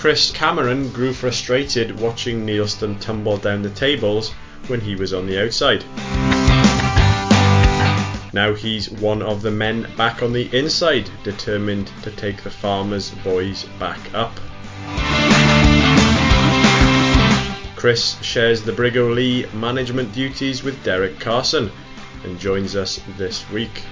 Chris Cameron grew frustrated watching Neilston tumble down the tables when he was on the outside. Now he's one of the men back on the inside, determined to take the Farmers boys back up. Chris shares the Brig o' Lea management duties with Derek Carson and joins us this week.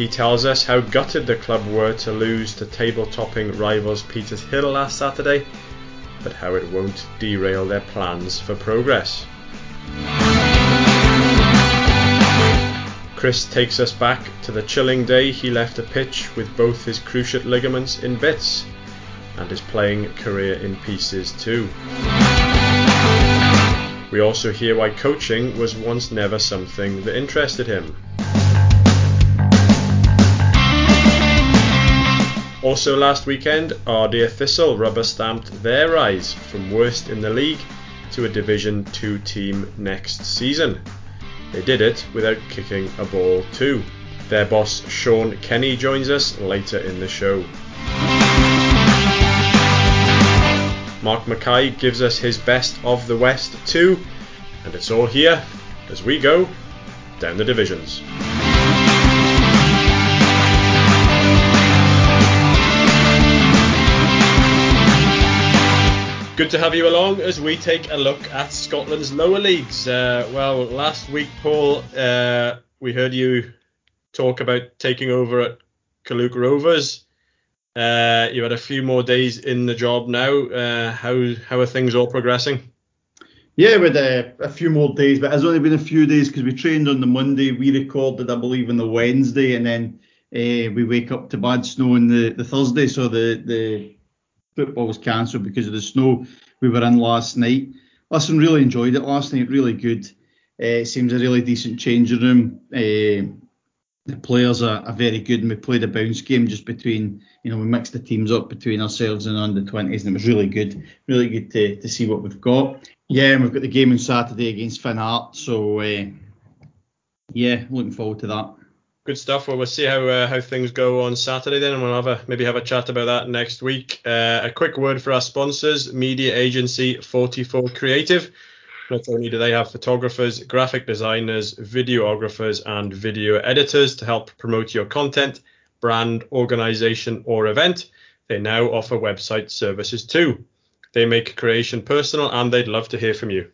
He tells us how gutted the club were to lose to table topping rivals Petershill last Saturday, but how it won't derail their plans for progress. Chris takes us back to the chilling day he left a pitch with both his cruciate ligaments in bits and his playing career in pieces too. We also hear why coaching was once never something that interested him. Also last weekend, Ardeer Thistle rubber stamped their rise from worst in the league to a Division 2 team next season. They did it without kicking a ball too. Their boss Sean Kenny joins us later in the show. Mark Mackay gives us his best of the West too, and it's all here as we go down the divisions. Good to have you along as we take a look at Scotland's lower leagues. Uh, well, last week, Paul, uh, we heard you talk about taking over at Kaluk Rovers. Uh, you had a few more days in the job now. Uh, how how are things all progressing? Yeah, with a, a few more days, but it's only been a few days because we trained on the Monday. We recorded, I believe, on the Wednesday, and then uh, we wake up to bad snow on the, the Thursday. So the the football was cancelled because of the snow we were in last night. Listen, really enjoyed it last night. Really good. Uh, it seems a really decent changing room. Uh, the players are, are, very good, and we played a bounce game just between, you know, we mixed the teams up between ourselves and under 20s, and it was really good. Really good to, to see what we've got. Yeah, and we've got the game on Saturday against Finn Hart, so uh, yeah, looking forward to that. Good stuff. Well, we'll see how uh, how things go on Saturday then, and we'll have a maybe have a chat about that next week. Uh, a quick word for our sponsors: media agency 44 Creative. Not only do they have photographers, graphic designers, videographers, and video editors to help promote your content, brand, organization, or event, they now offer website services too. They make creation personal, and they'd love to hear from you.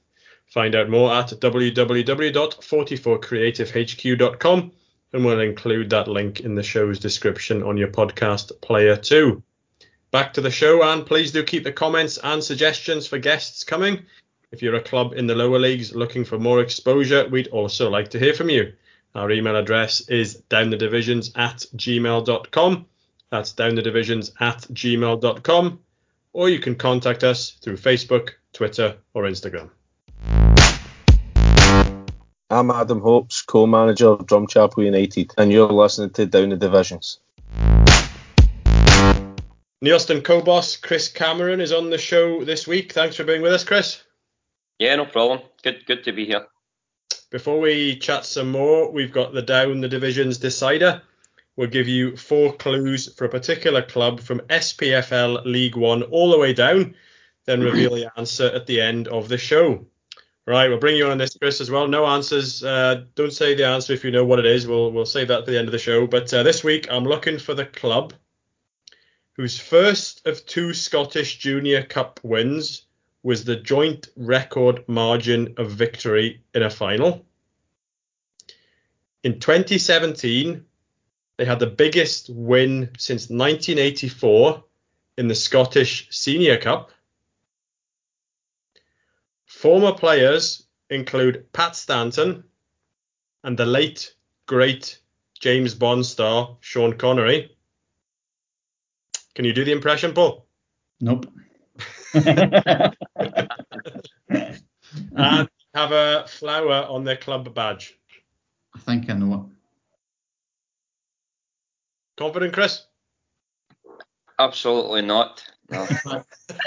Find out more at www.44creativehq.com and we'll include that link in the show's description on your podcast player too. Back to the show, and please do keep the comments and suggestions for guests coming. If you're a club in the lower leagues looking for more exposure, we'd also like to hear from you. Our email address is downthedivisions at gmail.com. That's downthedivisions at gmail.com. Or you can contact us through Facebook, Twitter, or Instagram. I'm Adam Hopes, co-manager of Drumchapel United, and you're listening to Down the Divisions. Neilston co-boss Chris Cameron is on the show this week. Thanks for being with us, Chris. Yeah, no problem. Good, good to be here. Before we chat some more, we've got the Down the Divisions decider. We'll give you four clues for a particular club from SPFL League One all the way down, then reveal the answer at the end of the show. Right, we'll bring you on this, Chris, as well. No answers. Uh, don't say the answer if you know what it is. We'll we'll save that for the end of the show. But uh, this week, I'm looking for the club whose first of two Scottish Junior Cup wins was the joint record margin of victory in a final. In 2017, they had the biggest win since 1984 in the Scottish Senior Cup. Former players include Pat Stanton and the late, great James Bond star Sean Connery. Can you do the impression, Paul? Nope. and have a flower on their club badge. I think I know it. Confident, Chris? Absolutely not. No.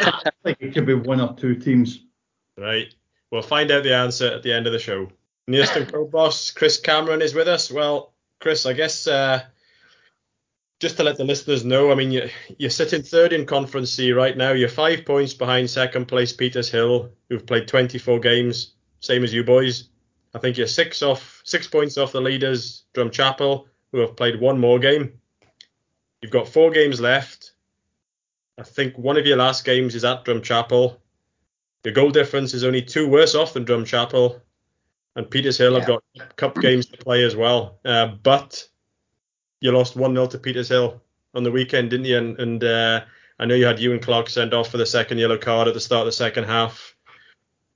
I think it could be one or two teams. Right. We'll find out the answer at the end of the show. Neilston co-boss Chris Cameron is with us. Well, Chris, I guess uh, just to let the listeners know, I mean, you're, you're sitting third in Conference C right now. You're five points behind second place Petershill, who've played 24 games, same as you boys. I think you're six off, six points off the leaders, Drumchapel, who have played one more game. You've got four games left. I think one of your last games is at Drumchapel. Your goal difference is only two worse off than Drumchapel, and Petershill Yeah. have got cup games to play as well. Uh, but you lost 1 0 to Petershill on the weekend, didn't you? And, and uh, I know you had Ewan Clark sent off for the second yellow card at the start of the second half.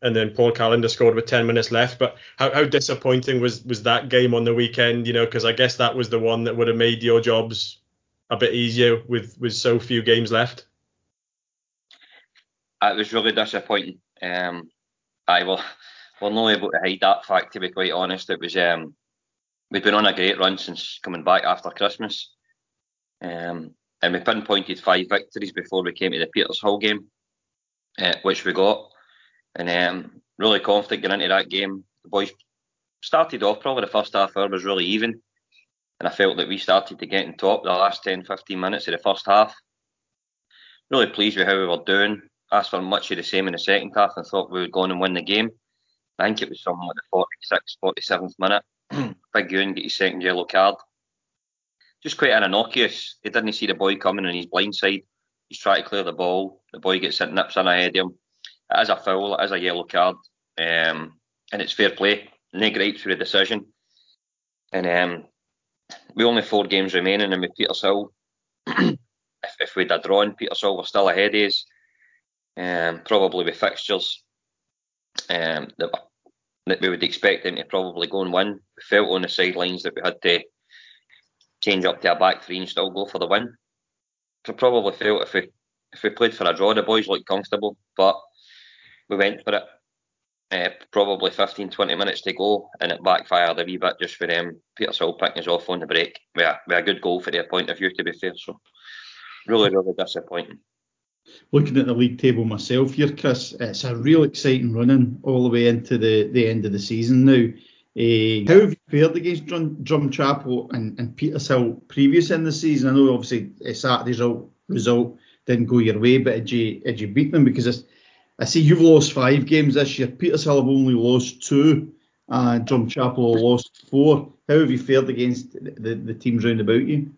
And then Paul Callender scored with 10 minutes left. But how, how disappointing was, was that game on the weekend? You know, because I guess that was the one that would have made your jobs a bit easier with, with so few games left. It was really disappointing. Um, I will, we're not able to hide that fact. To be quite honest, it was. Um, we've been on a great run since coming back after Christmas, um, and we pinpointed five victories before we came to the Petershill game, uh, which we got, and um, really confident going into that game. The boys started off probably the first half hour was really even, and I felt that we started to get in top the last 10, 15 minutes of the first half. Really pleased with how we were doing asked for much of the same in the second half and thought we would go on and win the game. I think it was something like the 46th, 47th minute. Big Ewan get his second yellow card. Just quite an innocuous. He didn't see the boy coming on his blind side. He's trying to clear the ball. The boy gets it nips in ahead of him. It is a foul. It is a yellow card. Um, and it's fair play. No gripes for the decision. And um, we only four games remaining and with Petershill, if, if we'd have drawn, Petershill were still ahead of us um, probably with fixtures um, that, that we would expect them to probably go and win. We felt on the sidelines that we had to change up to a back three and still go for the win. So probably felt if we if we played for a draw, the boys looked comfortable, but we went for it. Uh, probably 15, 20 minutes to go, and it backfired a wee bit just for them. Petershill picking us off on the break. We had, we had a good goal for their point of view, to be fair. So really, really disappointing. Looking at the league table myself here, Chris, it's a real exciting running all the way into the, the end of the season now. Uh, how have you fared against Drum, Drumchapel and, and Petershill previous in the season? I know obviously uh, Saturday's result, result didn't go your way, but did you, did you beat them? Because I see you've lost five games this year. Petershill have only lost two, and Drumchapel have lost four. How have you fared against the, the, the teams round about you?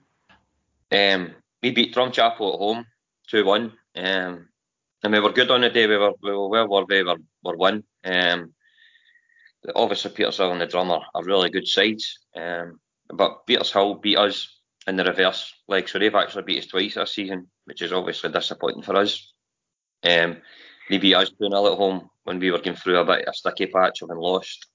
Um, we beat Drumchapel at home, two one. Um, and we were good on the day. We were we were well worthy. We were, were one. Um, obviously Petershill and the drummer are really good sides. Um, but Petershill beat us in the reverse leg, so they've actually beat us twice this season, which is obviously disappointing for us. Um, they beat us 2 0 at home when we were going through a bit of a sticky patch having lost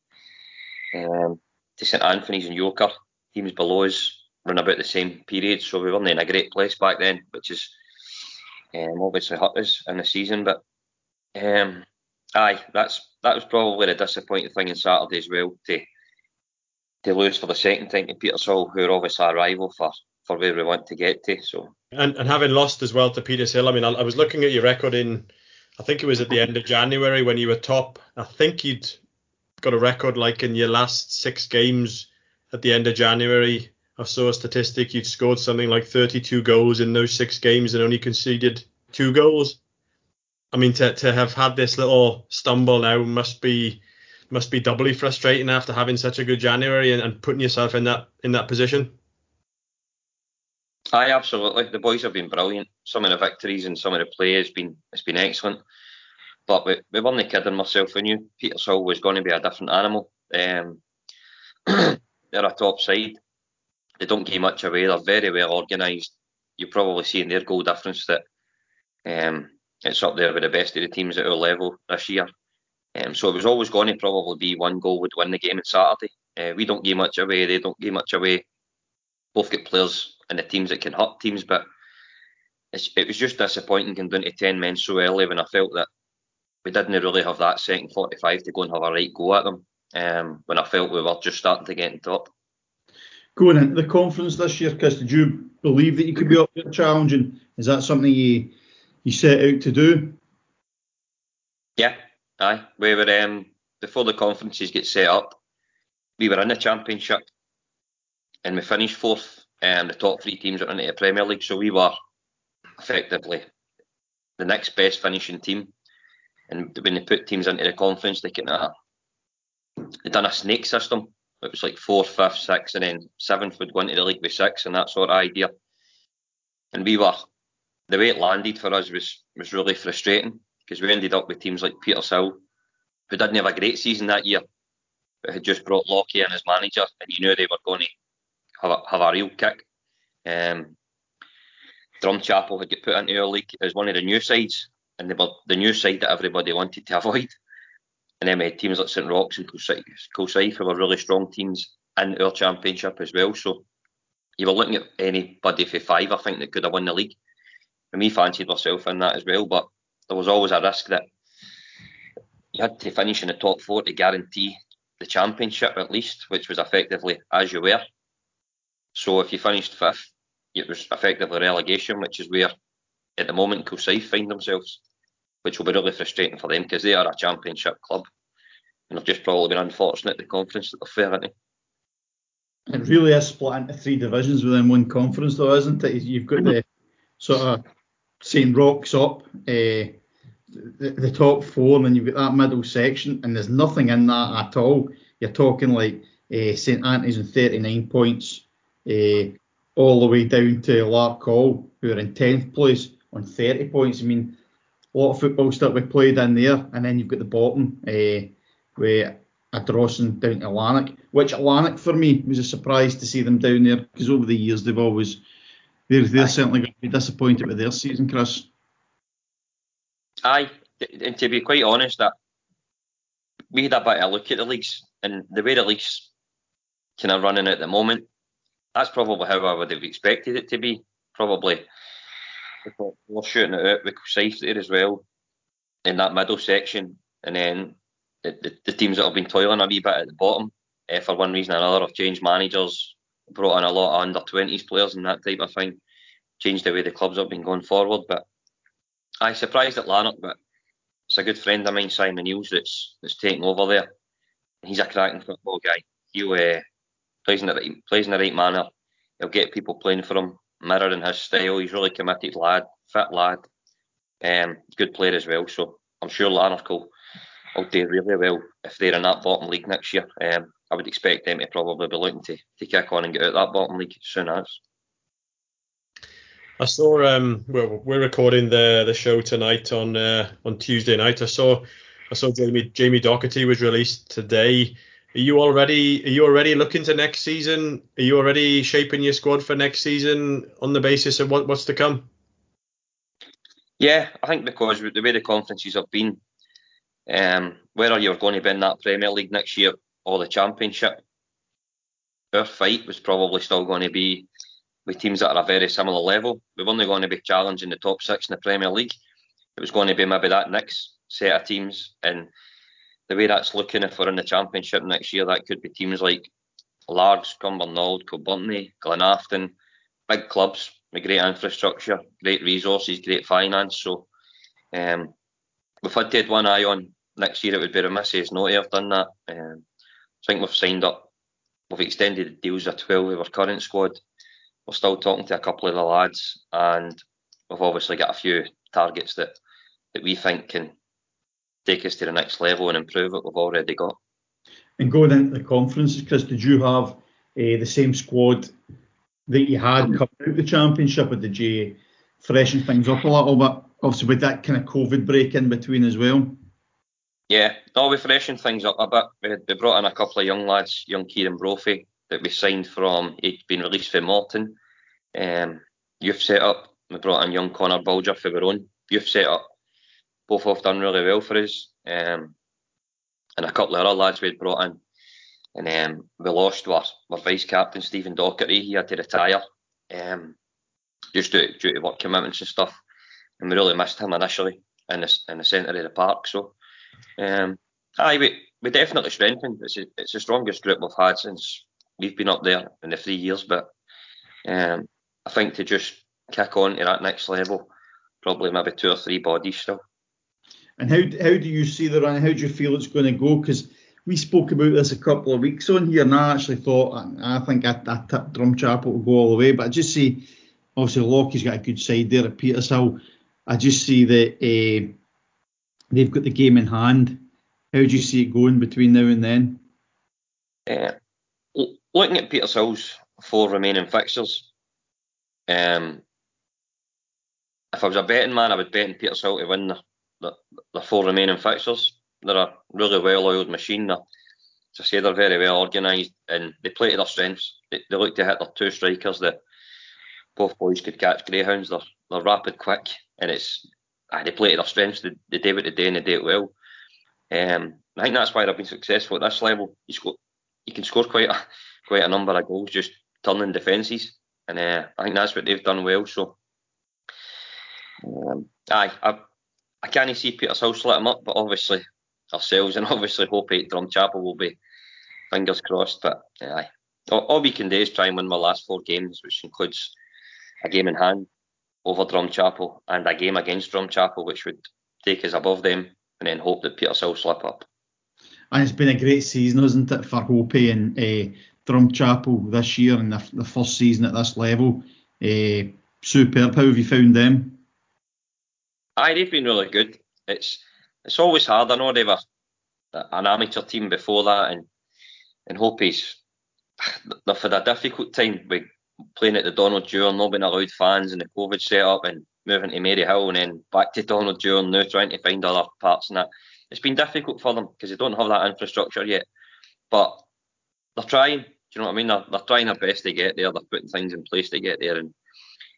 um, to St Anthony's and Yoker. Teams below us run about the same period, so we weren't in a great place back then, which is um, obviously hurt us in the season. But um, aye, that's that was probably the disappointing thing in Saturday as well to to lose for the second time to Petershill, who are obviously a rival for, for where we want to get to. So And, and having lost as well to Petershill, I mean, I, I was looking at your record in, I think it was at the end of January when you were top. I think you'd got a record like in your last six games at the end of January. I saw a statistic you'd scored something like 32 goals in those six games and only conceded two goals. I mean, to, to have had this little stumble now must be must be doubly frustrating after having such a good January and, and putting yourself in that in that position. Aye, absolutely. The boys have been brilliant. Some of the victories and some of the play has been has been excellent. But we, we weren't kidding myself. We knew Petershill was going to be a different animal. Um, they're a top side. They don't give much away. They're very well organised. You're probably seeing their goal difference that um, it's up there with the best of the teams at our level this year. Um, so it was always going to probably be one goal would win the game on Saturday. Uh, we don't give much away. They don't give much away. Both get players and the teams that can hurt teams, but it was just disappointing going down to 10 men so early when I felt that we didn't really have that second 45 to go and have a right go at them um, when I felt we were just starting to get in top. Going into the conference this year, Chris, did you believe that you could be up there challenging? Is that something you you set out to do? Yeah, aye. We were um, before the conferences get set up, we were in the championship and we finished fourth um, the top three teams are into the Premier League, so we were effectively the next best finishing team. And when they put teams into the conference, they kind of they done a snake system. It was like fourth, fifth, sixth, and then seventh would go into the league with six, and that sort of idea. And we were the way it landed for us was was really frustrating because we ended up with teams like Petershill, who didn't have a great season that year, but had just brought Lockie in as manager, and you knew they were going to have a, have a real kick. Um, Drumchapel had got put into our league as one of the new sides, and they were the new side that everybody wanted to avoid. And then we had teams like St Roch's and Kilsyth who were really strong teams in our championship as well. So you were looking at anybody for five, I think, that could have won the league. And we fancied ourselves in that as well, but there was always a risk that you had to finish in the top four to guarantee the championship at least, which was effectively as you were. So if you finished fifth, it was effectively relegation, which is where at the moment Kilsyth find themselves, which will be really frustrating for them because they are a championship club and they've just probably been unfortunate the conference that they're fair. It really is split into three divisions within one conference, though, isn't it? You've got the sort of St Roch's up, uh, the, the, top four, and then you've got that middle section, and there's nothing in that at all. You're talking like uh, St Anthony's on 39 points, uh, all the way down to Larkhall, who are in 10th place on 30 points. I mean, a lot of football still be played in there, and then you've got the bottom uh, with Ardrossan down to Lanark, which Lanark for me was a surprise to see them down there because over the years they've always they're, they're certainly going to be disappointed with their season, Chris. Aye, and to be quite honest, that we had a bit of a look at the leagues and the way the leagues kind of running at the moment. That's probably how I would have expected it to be. Probably we're shooting it out with there as well in that middle section, and then the, the, the, teams that have been toiling a wee bit at the bottom uh, for one reason or another have changed managers, brought in a lot of under 20s players and that type of thing, changed the way the clubs have been going forward. But I surprised at Lanark, but it's a good friend of mine, Simon Eales, that's that's taking over there. He's a cracking football guy. He uh, plays in the right, plays in the right manner. He'll get people playing for him, mirroring his style. He's really committed lad, fit lad, um, good player as well. So I'm sure Lanark will, do really well if they're in that bottom league next year. Um, I would expect them to probably be looking to, to kick on and get out of that bottom league soon as. I saw um well we're recording the the show tonight on uh, on Tuesday night. I saw I saw Jamie Jamie Docherty was released today. Are you already are you already looking to next season? Are you already shaping your squad for next season on the basis of what, what's to come? Yeah, I think because the way the conferences have been, um, whether you're going to be in that Premier League next year or the Championship, our fight was probably still going to be with teams that are a very similar level. We were only going to be challenging the top six in the Premier League. It was going to be maybe that next set of teams, and the way that's looking, if we're in the Championship next year, that could be teams like Largs, Cumbernauld, Kilbirnie, Glenafton, big clubs with great infrastructure, great resources, great finance. So um, we've had one eye on next year. It would be remiss as not to have done that. Um, I think we've signed up, we've extended the deals of 12 with our current squad. We're still talking to a couple of the lads, and we've obviously got a few targets that, that we think can take us to the next level and improve what we've already got. And going into the conferences, Chris, did you have uh, the same squad that you had coming out the championship, or did you freshen things up a little bit? Obviously, with that kind of COVID break in between as well. Yeah, no, we freshened things up a bit. We, we brought in a couple of young lads, young Kieran Brophy, that we signed from, he'd been released from Morton. Um, youth set up. We brought in young Connor Bulger for our own youth set up. Both have done really well for us. Um, and a couple of other lads we'd brought in. And um, we lost our, our vice captain, Stephen Docherty. He had to retire um, just due, due to work commitments and stuff. And we really missed him initially in the, in the centre of the park. So, um, aye, we, we definitely strengthened. It's, a, it's the strongest group we've had since we've been up there in the three years, but um, I think to just kick on to that next level, probably maybe two or three bodies still. And how how do you see the run? How do you feel it's going to go? Because we spoke about this a couple of weeks on here, and I actually thought I, I think I, I tipped Drumchapel to go all the way, but I just see obviously Lockie's got a good side there at Petershill. I just see that uh, they've got the game in hand. How do you see it going between now and then? Uh, looking at Petershill's four remaining fixtures, um, if I was a betting man, I would bet in Petershill to win the, the, four remaining fixtures. They're a really well-oiled machine. They're, as I say, they're very well organised and they play to their strengths. They, they look to hit their two strikers that both boys could catch greyhounds. They're, they're rapid, quick, and it's ah, they play to their strengths. They, they do do and they do it well. Um, I think that's why they've been successful at this level. You, you can score quite a quite a number of goals just turning defences, and uh, I think that's what they've done well. So, um, aye, I, I can't see Petershill slit them up, but obviously ourselves and obviously hope at Drumchapel will be fingers crossed. But aye, all, all, we can do is try and win my last four games, which includes a game in hand over Drumchapel and a game against Drumchapel, which would take us above them, and then hope that Petershill slip up. And it's been a great season, hasn't it, for Hope and uh, Drumchapel this year and the, the, first season at this level. Uh, superb. How have you found them? Aye, they've been really good. It's it's always hard. I know they were an amateur team before that, and and Hopies they've had a difficult time with playing at the Donald Dewar, not being allowed fans and the COVID setup, and moving to Maryhill and then back to Donald Dewar now trying to find other parts and that. It's been difficult for them because they don't have that infrastructure yet, but they're trying. Do you know what I mean? They're, they're trying their best to get there. They're putting things in place to get there, and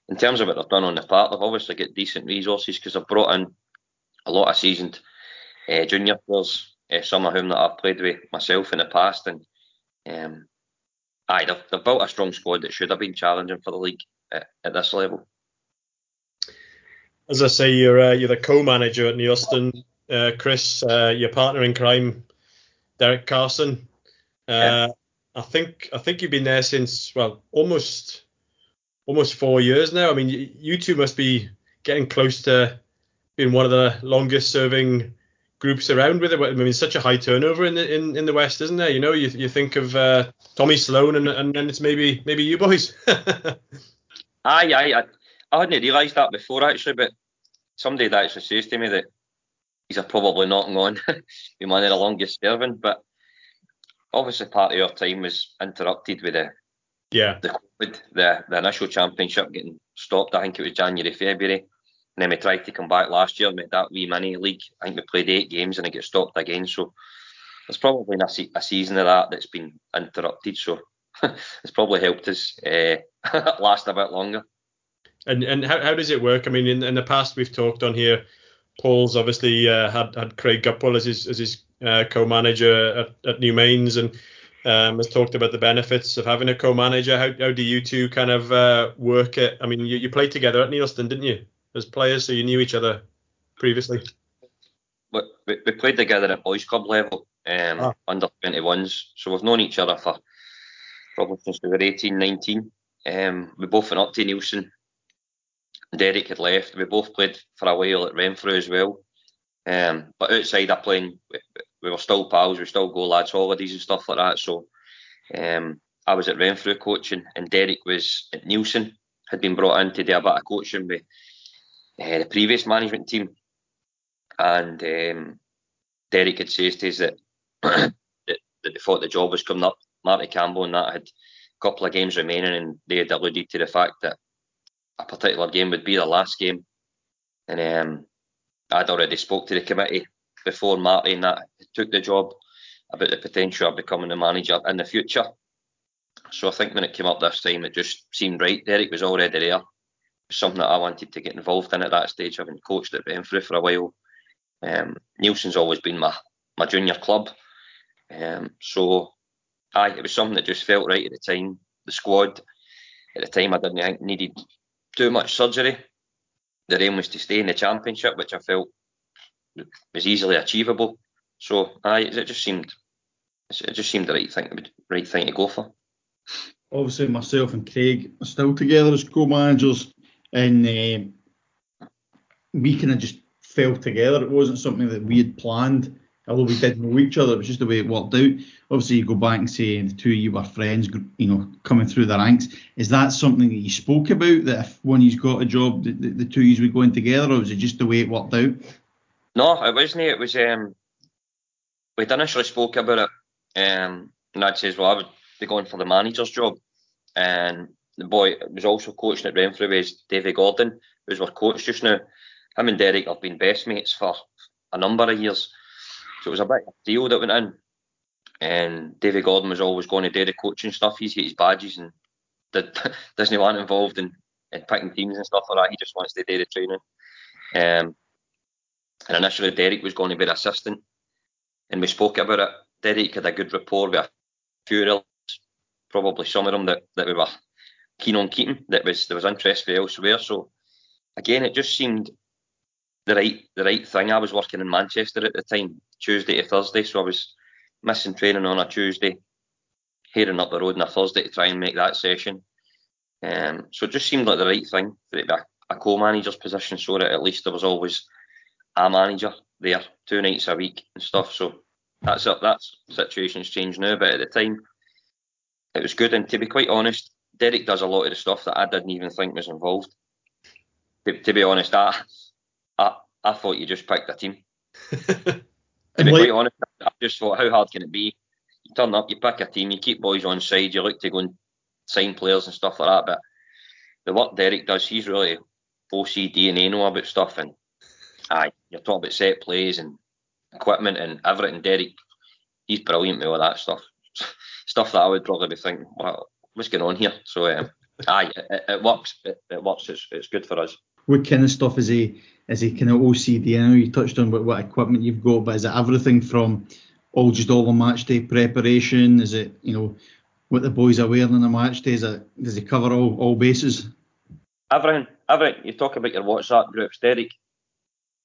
in terms of what they've done on the park, they've obviously got decent resources because they've brought in a lot of seasoned uh, junior players, uh, some of whom that I've played with myself in the past, and um, aye, they've, they've built a strong squad that should have been challenging for the league at, at this level. As I say, you're uh, you're the co-manager at Neilston, uh, Chris. Uh, your partner in crime, Derek Carson. Yeah. I think I think you've been there since well almost almost four years now. I mean, you two must be getting close to being one of the longest serving groups around with it. I mean, such a high turnover in the in, in the West, isn't there? You know, you you think of uh, Tommy Sloan, and and then it's maybe maybe you boys. aye, aye, I, I hadn't realised that before actually, but somebody that actually says to me that he's probably not on be one of the longest serving, but obviously part of your time was interrupted with the yeah the COVID, the the initial championship getting stopped. I think it was January February. And then we tried to come back last year, made that wee mini league. I think we played eight games and it got stopped again. So there's probably a, se- a season of that that's been interrupted. So it's probably helped us uh, last a bit longer. And and how, how does it work? I mean, in, in the past we've talked on here. Paul's obviously uh, had had Craig Gupwell as his as his uh, co-manager at, at Newmains and um, has talked about the benefits of having a co-manager. How how do you two kind of uh, work it? I mean, you, you played together at Neilston, didn't you? as players, so you knew each other previously? We, we played together at boys club level, um, ah. under 21s, so we've known each other for probably since we were 18, 19. Um, we both went up to Neilston. Derek had left. We both played for a while at Renfrew as well. Um, but outside of playing, we, we, were still pals. We still go lads' holidays and stuff like that. So um, I was at Renfrew coaching, and Derek was at Neilston. Had been brought in to do a bit of coaching with uh, the previous management team, and um, Derek had said to us that, that, that they thought the job was coming up. Marty Campbell and that had a couple of games remaining, and they had alluded to the fact that a particular game would be the last game. And um, I'd already spoke to the committee before Marty and that took the job about the potential of becoming the manager in the future. So I think when it came up this time, it just seemed right. Derek was already there something that I wanted to get involved in at that stage, having coached at Renfrew for a while. Um, Neilston's always been my, my junior club. Um, so, aye, it was something that just felt right at the time. The squad, at the time, I didn't think needed too much surgery. The aim was to stay in the championship, which I felt was easily achievable. So, aye, it just seemed it just seemed the right thing, right thing to go for. Obviously, myself and Craig are still together as co-managers and uh, we kind of just fell together. It wasn't something that we had planned. although we did know each other, it was just the way it worked out. Obviously, you go back and say the two of you were friends, you know, coming through the ranks. Is that something that you spoke about? That if one of you's got a job, the, the, the two of you would go in together, or was it just the way it worked out? No, it wasn't. It was um, we'd initially spoke about it, um, and I'd says, well, I would be going for the manager's job, and the boy was also coaching at Renfrew was Davy Gordon, who's our coach just now. Him and Derek have been best mates for a number of years. So it was a big deal that went in. And Davy Gordon was always going to do the coaching stuff. He's got his badges and did, doesn't want involved in, in picking teams and stuff like that. He just wants to do the training. Um, and initially Derek was going to be the assistant. And we spoke about it. Derek had a good rapport with a few of probably some of them that, that we were keen on keeping. That was there was interest for elsewhere. So again, it just seemed the right the right thing. I was working in Manchester at the time, Tuesday to Thursday, so I was missing training on a Tuesday, heading up the road on a Thursday to try and make that session. Um, so it just seemed like the right thing for it to be a, a co-manager's position, so that at least there was always a manager there two nights a week and stuff. So that's it. That situation's changed now, but at the time it was good. And to be quite honest, Derek does a lot of the stuff that I didn't even think was involved. To, to be honest, I, I I thought you just picked a team. to be quite honest, I just thought, how hard can it be? You turn up, you pick a team, you keep boys on side, you look to go and sign players and stuff like that. But the work Derek does, he's really OCD and know about stuff. And aye, you're talking about set plays and equipment and everything. Derek, he's brilliant with all that stuff. stuff that I would probably be thinking, well, what's going on here? So, um, aye, it, it works. It, it, works. It's, it's good for us. What kind of stuff is he? Is he kind of OCD? I know you touched on what, what equipment you've got, but is it everything from all just all the match day preparation? Is it you know what the boys are wearing on the match day? Is it, does he cover all, all bases? Everything, everything. You talk about your WhatsApp groups, Derek.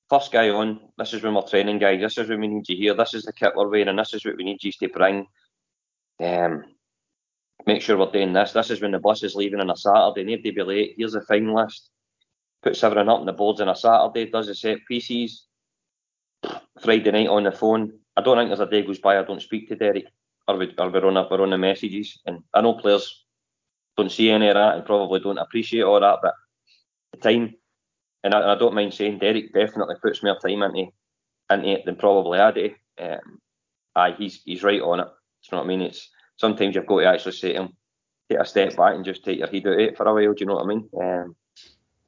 First guy on. This is when we're training, guys. This is when we need you here. This is the kit we're wearing. This is what we need you to bring. Um, make sure we're doing this. This is when the bus is leaving on a Saturday. Need to be late. Here's a fine list. Puts everything up on the boards on a Saturday. Does the set pieces. Friday night on the phone. I don't think there's a day goes by I don't speak to Derek. Or, we, or we're, on a, we're on the messages. And I know players don't see any of that and probably don't appreciate all that. But the time, and I, I don't mind saying, Derek definitely puts more time into, into it than probably I do. Um, aye, he's he's right on it. Do you know what I mean? It's sometimes you've got to actually say to him, take a step back and just take your head out of it for a while. Do you know what I mean? Um,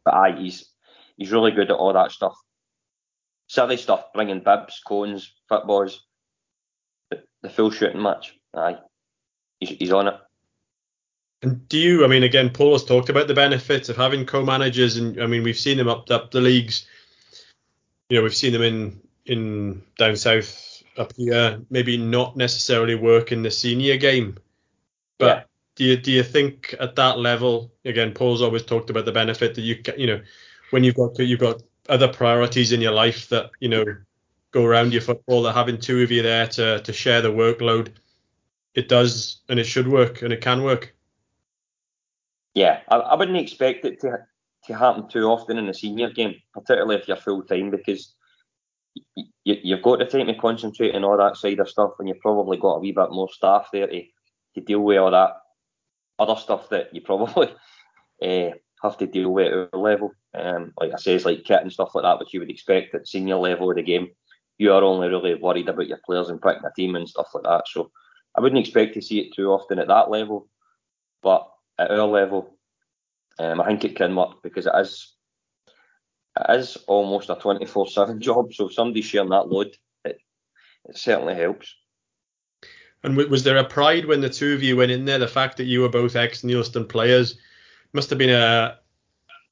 but aye, he's he's really good at all that stuff. Silly stuff, bringing bibs, cones, footballs, the, the full shooting match. Aye, he's, he's on it. And do you? I mean, again, Paul has talked about the benefits of having co-managers, and I mean, we've seen them up up the leagues. You know, we've seen them in in down south up here maybe not necessarily work in the senior game. But yeah. do you do you think at that level again? Paul's always talked about the benefit that you you know when you've got you've got other priorities in your life that you know go around your football that having two of you there to to share the workload it does and it should work and it can work yeah I, I wouldn't expect it to to happen too often in the senior game particularly if you're full time because you, have got the time to concentrate on all that side of stuff, and you've probably got a wee bit more staff there to, to deal with all that other stuff that you probably uh, have to deal with at our level. Um, like I say, it's like kit and stuff like that, which you would expect at senior level of the game. You are only really worried about your players and picking a team and stuff like that. So I wouldn't expect to see it too often at that level, but at our level, um, I think it can work because it is it is almost a 24 7 job. So if somebody's sharing that load, it, it certainly helps. And was there a pride when the two of you went in there? The fact that you were both ex Neilston players must have been a.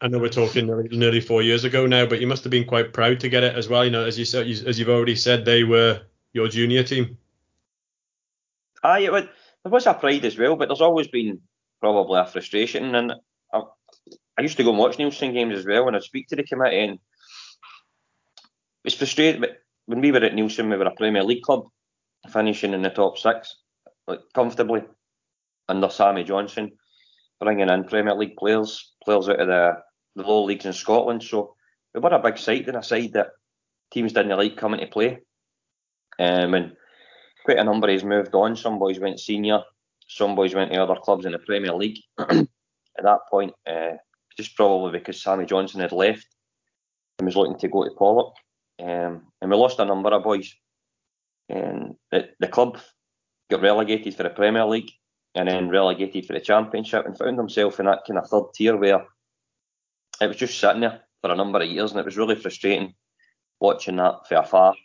I know we're talking nearly four years ago now, but you must have been quite proud to get it as well. You know, as you said, as you've already said, they were your junior team. Aye, it would, there was a pride as well, but there's always been probably a frustration, and I, I used to go and watch Neilston games as well, and I'd speak to the committee, and it's frustrating. But when we were at Neilston, we were a Premier League club, finishing in the top six, like comfortably, under Sammy Johnson, bringing in Premier League players, players out of the, the lower leagues in Scotland. So we were a big side and a side that teams didn't like coming to play. Um, and quite a number has moved on. Some boys went senior, some boys went to other clubs in the Premier League. At that point, uh, just probably because Sammy Johnson had left and was looking to go to Pollok. Um, and we lost a number of boys. And the, the club got relegated for the Premier League and then relegated for the Championship and found himself in that kind of third tier where it was just sitting there for a number of years and it was really frustrating watching that from afar.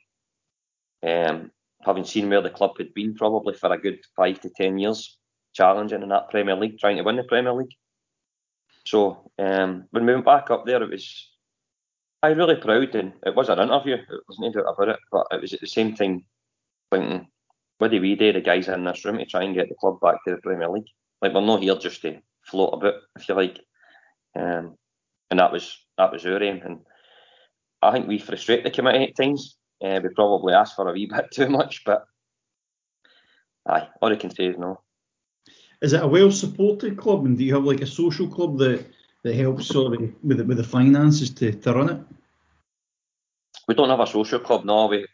Um, having seen where the club had been probably for a good five to ten years, challenging in that Premier League, trying to win the Premier League. So um, when we went back up there, it was I really proud, and it was an interview. It wasn't any doubt about it, but it was at the same time thinking, what do we do, the guys in this room, to try and get the club back to the Premier League? Like we're not here just to float a bit, if you like. Um, and that was that was our aim. And I think we frustrate the committee at times. Uh, we probably asked for a wee bit too much, but aye, all I can say is no. Is it a well supported club, and do you have like a social club that that helps sort of with the, with the finances to, to run it? We don't have a social club, no. We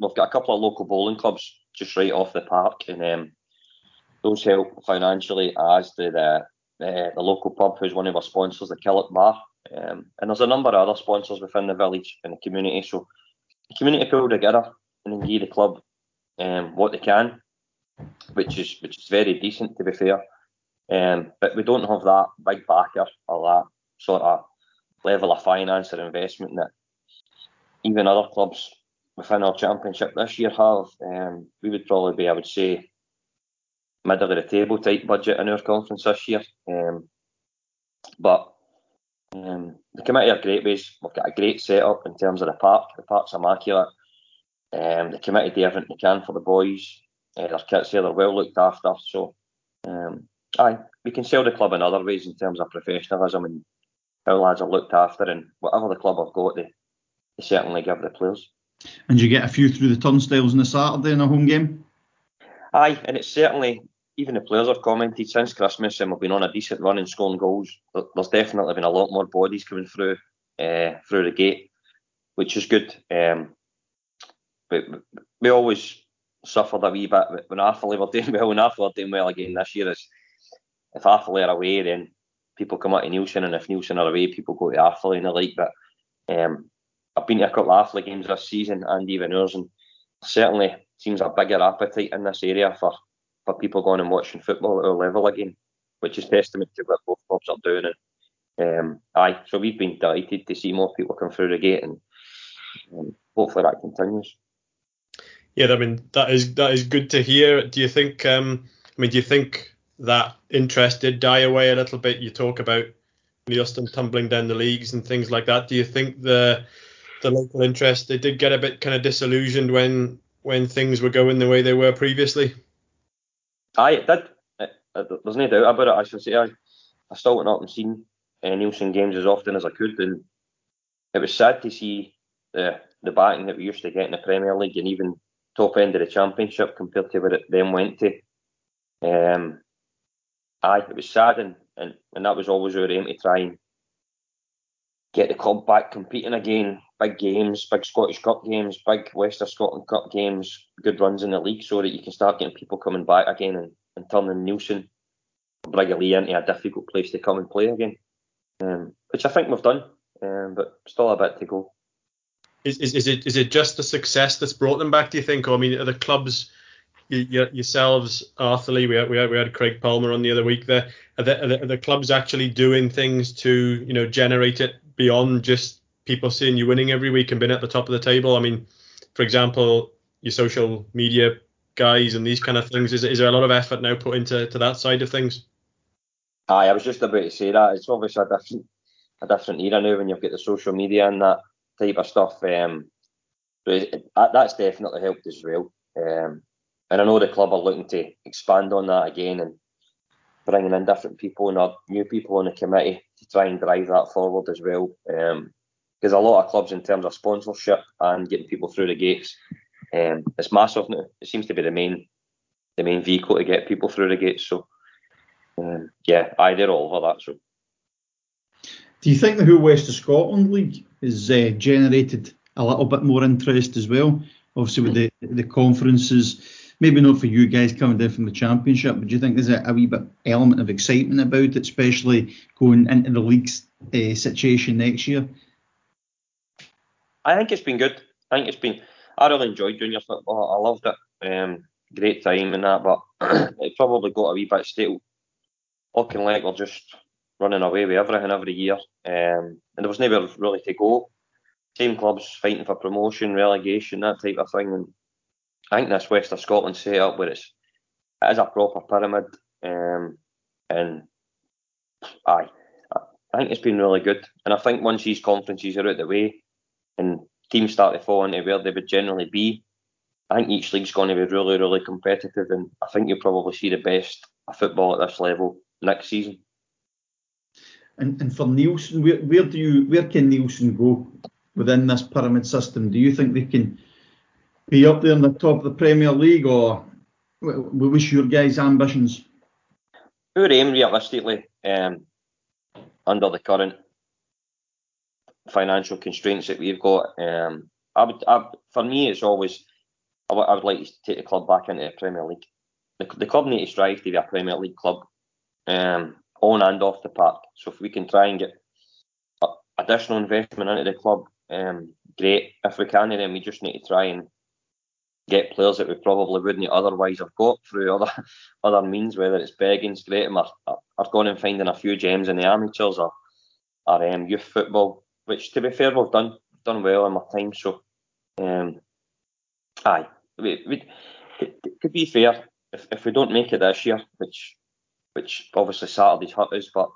we've got a couple of local bowling clubs just right off the park, and um, those help financially, as do the uh, the local pub, who's one of our sponsors, the Killock Bar. Um, and there's a number of other sponsors within the village and the community. So the community pull together and then give the club um, what they can, which is which is very decent to be fair. Um, but we don't have that big backer or that sort of level of finance or investment that even other clubs within our championship this year have. Um, we would probably be, I would say, middle of the table type budget in our conference this year. Um, but um, the committee are great ways. We've got a great setup in terms of the park. The park's immaculate. Um, the committee do everything they can for the boys. Uh, their kits here, they're well looked after. So, um, aye, we can sell the club in other ways in terms of professionalism and how lads are looked after and whatever the club have got, they, they certainly give the players. And you get a few through the turnstiles on the Saturday in a home game? Aye, and it's certainly even the players have commented since Christmas and we've been on a decent run in scoring goals. There's definitely been a lot more bodies coming through uh, through the gate, which is good. Um, but we always suffered a wee bit when Arthurlie were doing well and Arthurlie were doing well again this year. Is if Arthurlie are away, then people come out to Neilston, and if Neilston are away, people go to Arthurlie and the like. But um, I've been to a couple of Arthurlie games this season and even ours, and certainly seems a bigger appetite in this area for for people going and watching football at our level again, which is testament to what both clubs are doing. And um, aye, so we've been delighted to see more people come through the gate, and um, hopefully that continues. Yeah, I mean that is that is good to hear. Do you think? Um, I mean, do you think that interest did die away a little bit? You talk about Neilston tumbling down the leagues and things like that. Do you think the the local interest they did get a bit kind of disillusioned when when things were going the way they were previously? Aye, it did. It, it, there's no doubt about it. I should say I, I still went up and seen uh, Neilston games as often as I could, and it was sad to see the the backing that we used to get in the Premier League and even top end of the Championship compared to what it then went to. Um, aye, it was sad, and, and, and that was always our aim to try and get the club back competing again. Big games, big Scottish Cup games, big West of Scotland Cup games, good runs in the league so that you can start getting people coming back again and, and turning Neilston, Briggerlee into a difficult place to come and play again. Um, which I think we've done, um, but still a bit to go. Is, is, is it is it just the success that's brought them back? Do you think? Or I mean, are the clubs you, yourselves, Arthurlie, we had, we had we had Craig Palmer on the other week. There are the, are the, are the clubs actually doing things to you know generate it beyond just people seeing you winning every week and being at the top of the table? I mean, for example, your social media guys and these kind of things. Is, is there a lot of effort now put into to that side of things? Aye, I was just about to say that. It's obviously a different a different era now when you've got the social media and that type of stuff. Um, but that's definitely helped as well. Um, and I know the club are looking to expand on that again and bringing in different people and new people on the committee to try and drive that forward as well. Um, because a lot of clubs, in terms of sponsorship and getting people through the gates, um, it's massive now. It seems to be the main the main vehicle to get people through the gates. So, um, yeah, I did all over that. So, do you think the whole West of Scotland League has uh, generated a little bit more interest as well? obviously with the the conferences. Maybe not for you guys coming down from the championship, but do you think there's a, a wee bit element of excitement about it, especially going into the league's uh, situation next year? I think it's been good. I think it's been. I really enjoyed junior football. I loved it. Um, great time and that, but it probably got a wee bit stale. Looking like we're just running away with everything every year, um, and there was never really to go. Same clubs fighting for promotion, relegation, that type of thing. And I think this West of Scotland set up where it's it is a proper pyramid, um, and aye, I think it's been really good. And I think once these conferences are out of the way and teams start to fall into where they would generally be, I think each league's going to be really, really competitive, and I think you'll probably see the best of football at this level next season. And, and for Neilston, where, where do you where can Neilston go within this pyramid system? Do you think they can be up there in the top of the Premier League, or what's your guys' ambitions? Our aim, realistically, um, under the current financial constraints that we've got, um, I would, I, for me, it's always I would like to take the club back into the Premier League. The, the club need to strive to be a Premier League club, um, on and off the park. So if we can try and get additional investment into the club, um, great. If we can, then we just need to try and get players that we probably wouldn't otherwise have got through other other means, whether it's begging, great, or, or going and finding a few gems in the amateurs or, or um, youth football, which to be fair we've done done well in my time. So um, aye, we, we, to, to be fair, if, if we don't make it this year, which which obviously Saturday's hurt us, but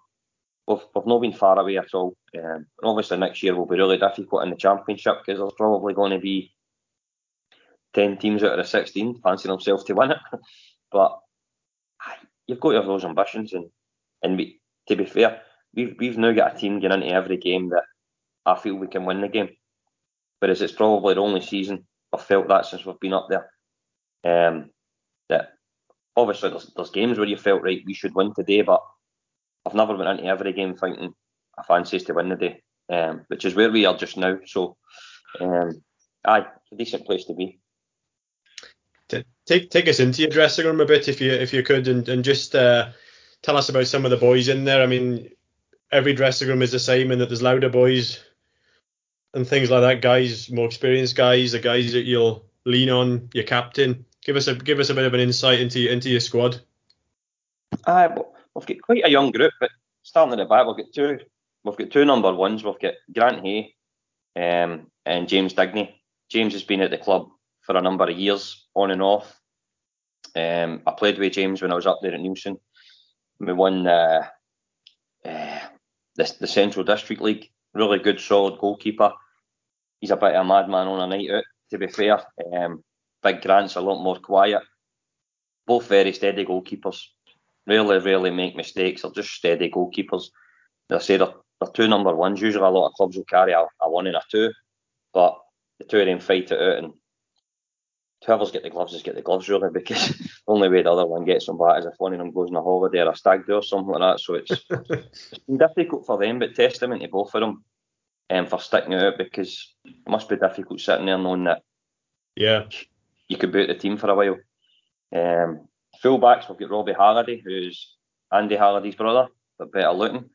we've, we've not been far away at all. Um, obviously next year will be really difficult in the championship because there's probably going to be 10 teams out of the 16 fancying themselves to win it. but you've got have those ambitions. And, and we, to be fair, we've, we've now got a team getting into every game that I feel we can win the game. Whereas it's probably the only season I've felt that since we've been up there. Um, that obviously there's, there's games where you felt right we should win today, but I've never went into every game thinking I fancy to win the day, um, which is where we are just now. So, um, aye, a decent place to be take take us into your dressing room a bit if you if you could, and, and just uh, tell us about some of the boys in there. I mean, every dressing room is the same, and that there's louder boys and things like that. Guys, more experienced guys, the guys that you'll lean on, your captain. Give us a give us a bit of an insight into into your squad. Uh, we've got quite a young group, but starting at the back, we've got two we've got two number ones. We've got Grant Hay um, and James Digney. James has been at the club for a number of years, on and off. Um, I played with James when I was up there at Neilston. We won uh, uh, the, the Central District League. Really good, solid goalkeeper. He's a bit of a madman on a night out, to be fair. Um, Big Grant's a lot more quiet. Both very steady goalkeepers. Rarely, rarely make mistakes. They're just steady goalkeepers. As I say, they're, they're two number ones. Usually, a lot of clubs will carry a, a one and a two, but the two of them fight it out and whoever's get the gloves is get the gloves really because only way the other one gets them back is if one of them goes on a holiday or a stag do or something like that. So it's, it's been difficult for them, but testament to both of them um, for sticking out because it must be difficult sitting there knowing that yeah you could be out the team for a while. Um, fullbacks we've got Robbie Halliday, who's Andy Halliday's brother, but better looking.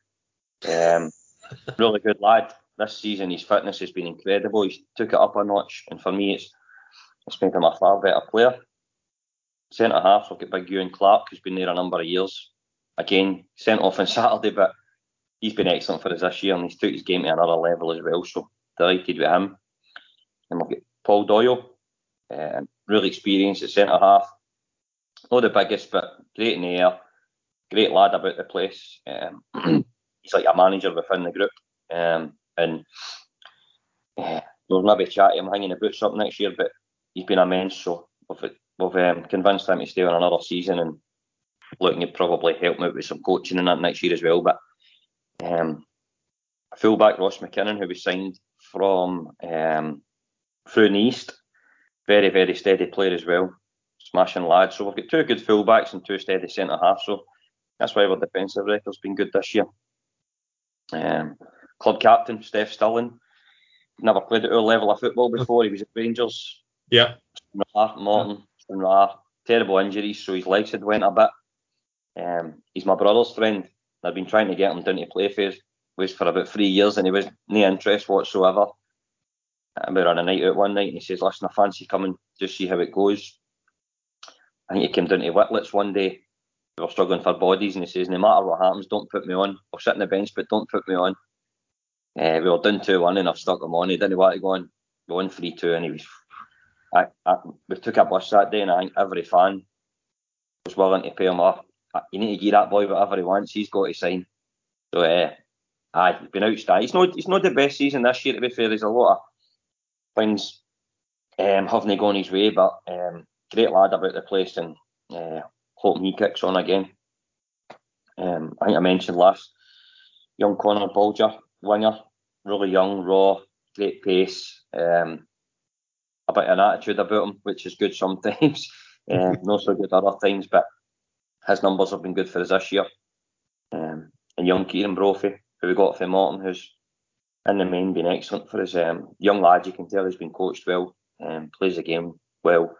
Um, really good lad. This season his fitness has been incredible. He's took it up a notch, and for me it's it's made him a far better player. Centre half, we've got Big Ewan Clark, who's been there a number of years. Again, sent off on Saturday, but he's been excellent for us this year and he's took his game to another level as well. So delighted with him. And we've got Paul Doyle, uh, really experienced at centre half. Not the biggest, but great in the air. Great lad about the place. Um, he's like a manager within the group. Um, and uh, we'll maybe chat him hanging the boots up next year, but he's been immense. So we've, we've um, convinced him to stay on another season and looking at probably help him out with some coaching in that next year as well. But um, fullback Ross McKinnon, who we signed from um, through East, very very steady player as well, smashing lad. So we've got two good fullbacks and two steady centre halves. So that's why our defensive record's been good this year. Um, club captain Steph Stirling, never played at our level of football before. He was at Rangers Yeah. Morton, yeah. terrible injuries, so his legs had went a bit. Um, he's my brother's friend. I've been trying to get him down to play for was for about three years, and he was no interest whatsoever. And we were on a night out one night, and he says, "Listen, I fancy coming, just see how it goes." I think he came down to Whitletts one day. We were struggling for bodies, and he says, "No matter what happens, don't put me on. I'll sit on the bench, but don't put me on." Uh, we were down two one, and I've stuck him on. He didn't want to go on. We won three two, and he was. I, I, we took a bus that day, and I think every fan was willing to pay him off. You need to give that boy whatever he wants. He's got to sign. So, uh, aye, he's been outstanding. It's not, he's not the best season this year, to be fair. There's a lot of things um, haven't gone his way, but um, great lad about the place, and uh, hoping he kicks on again. Um, I think I mentioned last young Connor Bolger, winger, really young, raw, great pace, um, a bit of an attitude about him, which is good sometimes, um, not so good other times, but his numbers have been good for us this year. Um, and young Kieran Brophy, who we got from Morton, who's in the main been excellent for us. Um, young lad, you can tell he's been coached well, um, plays the game well.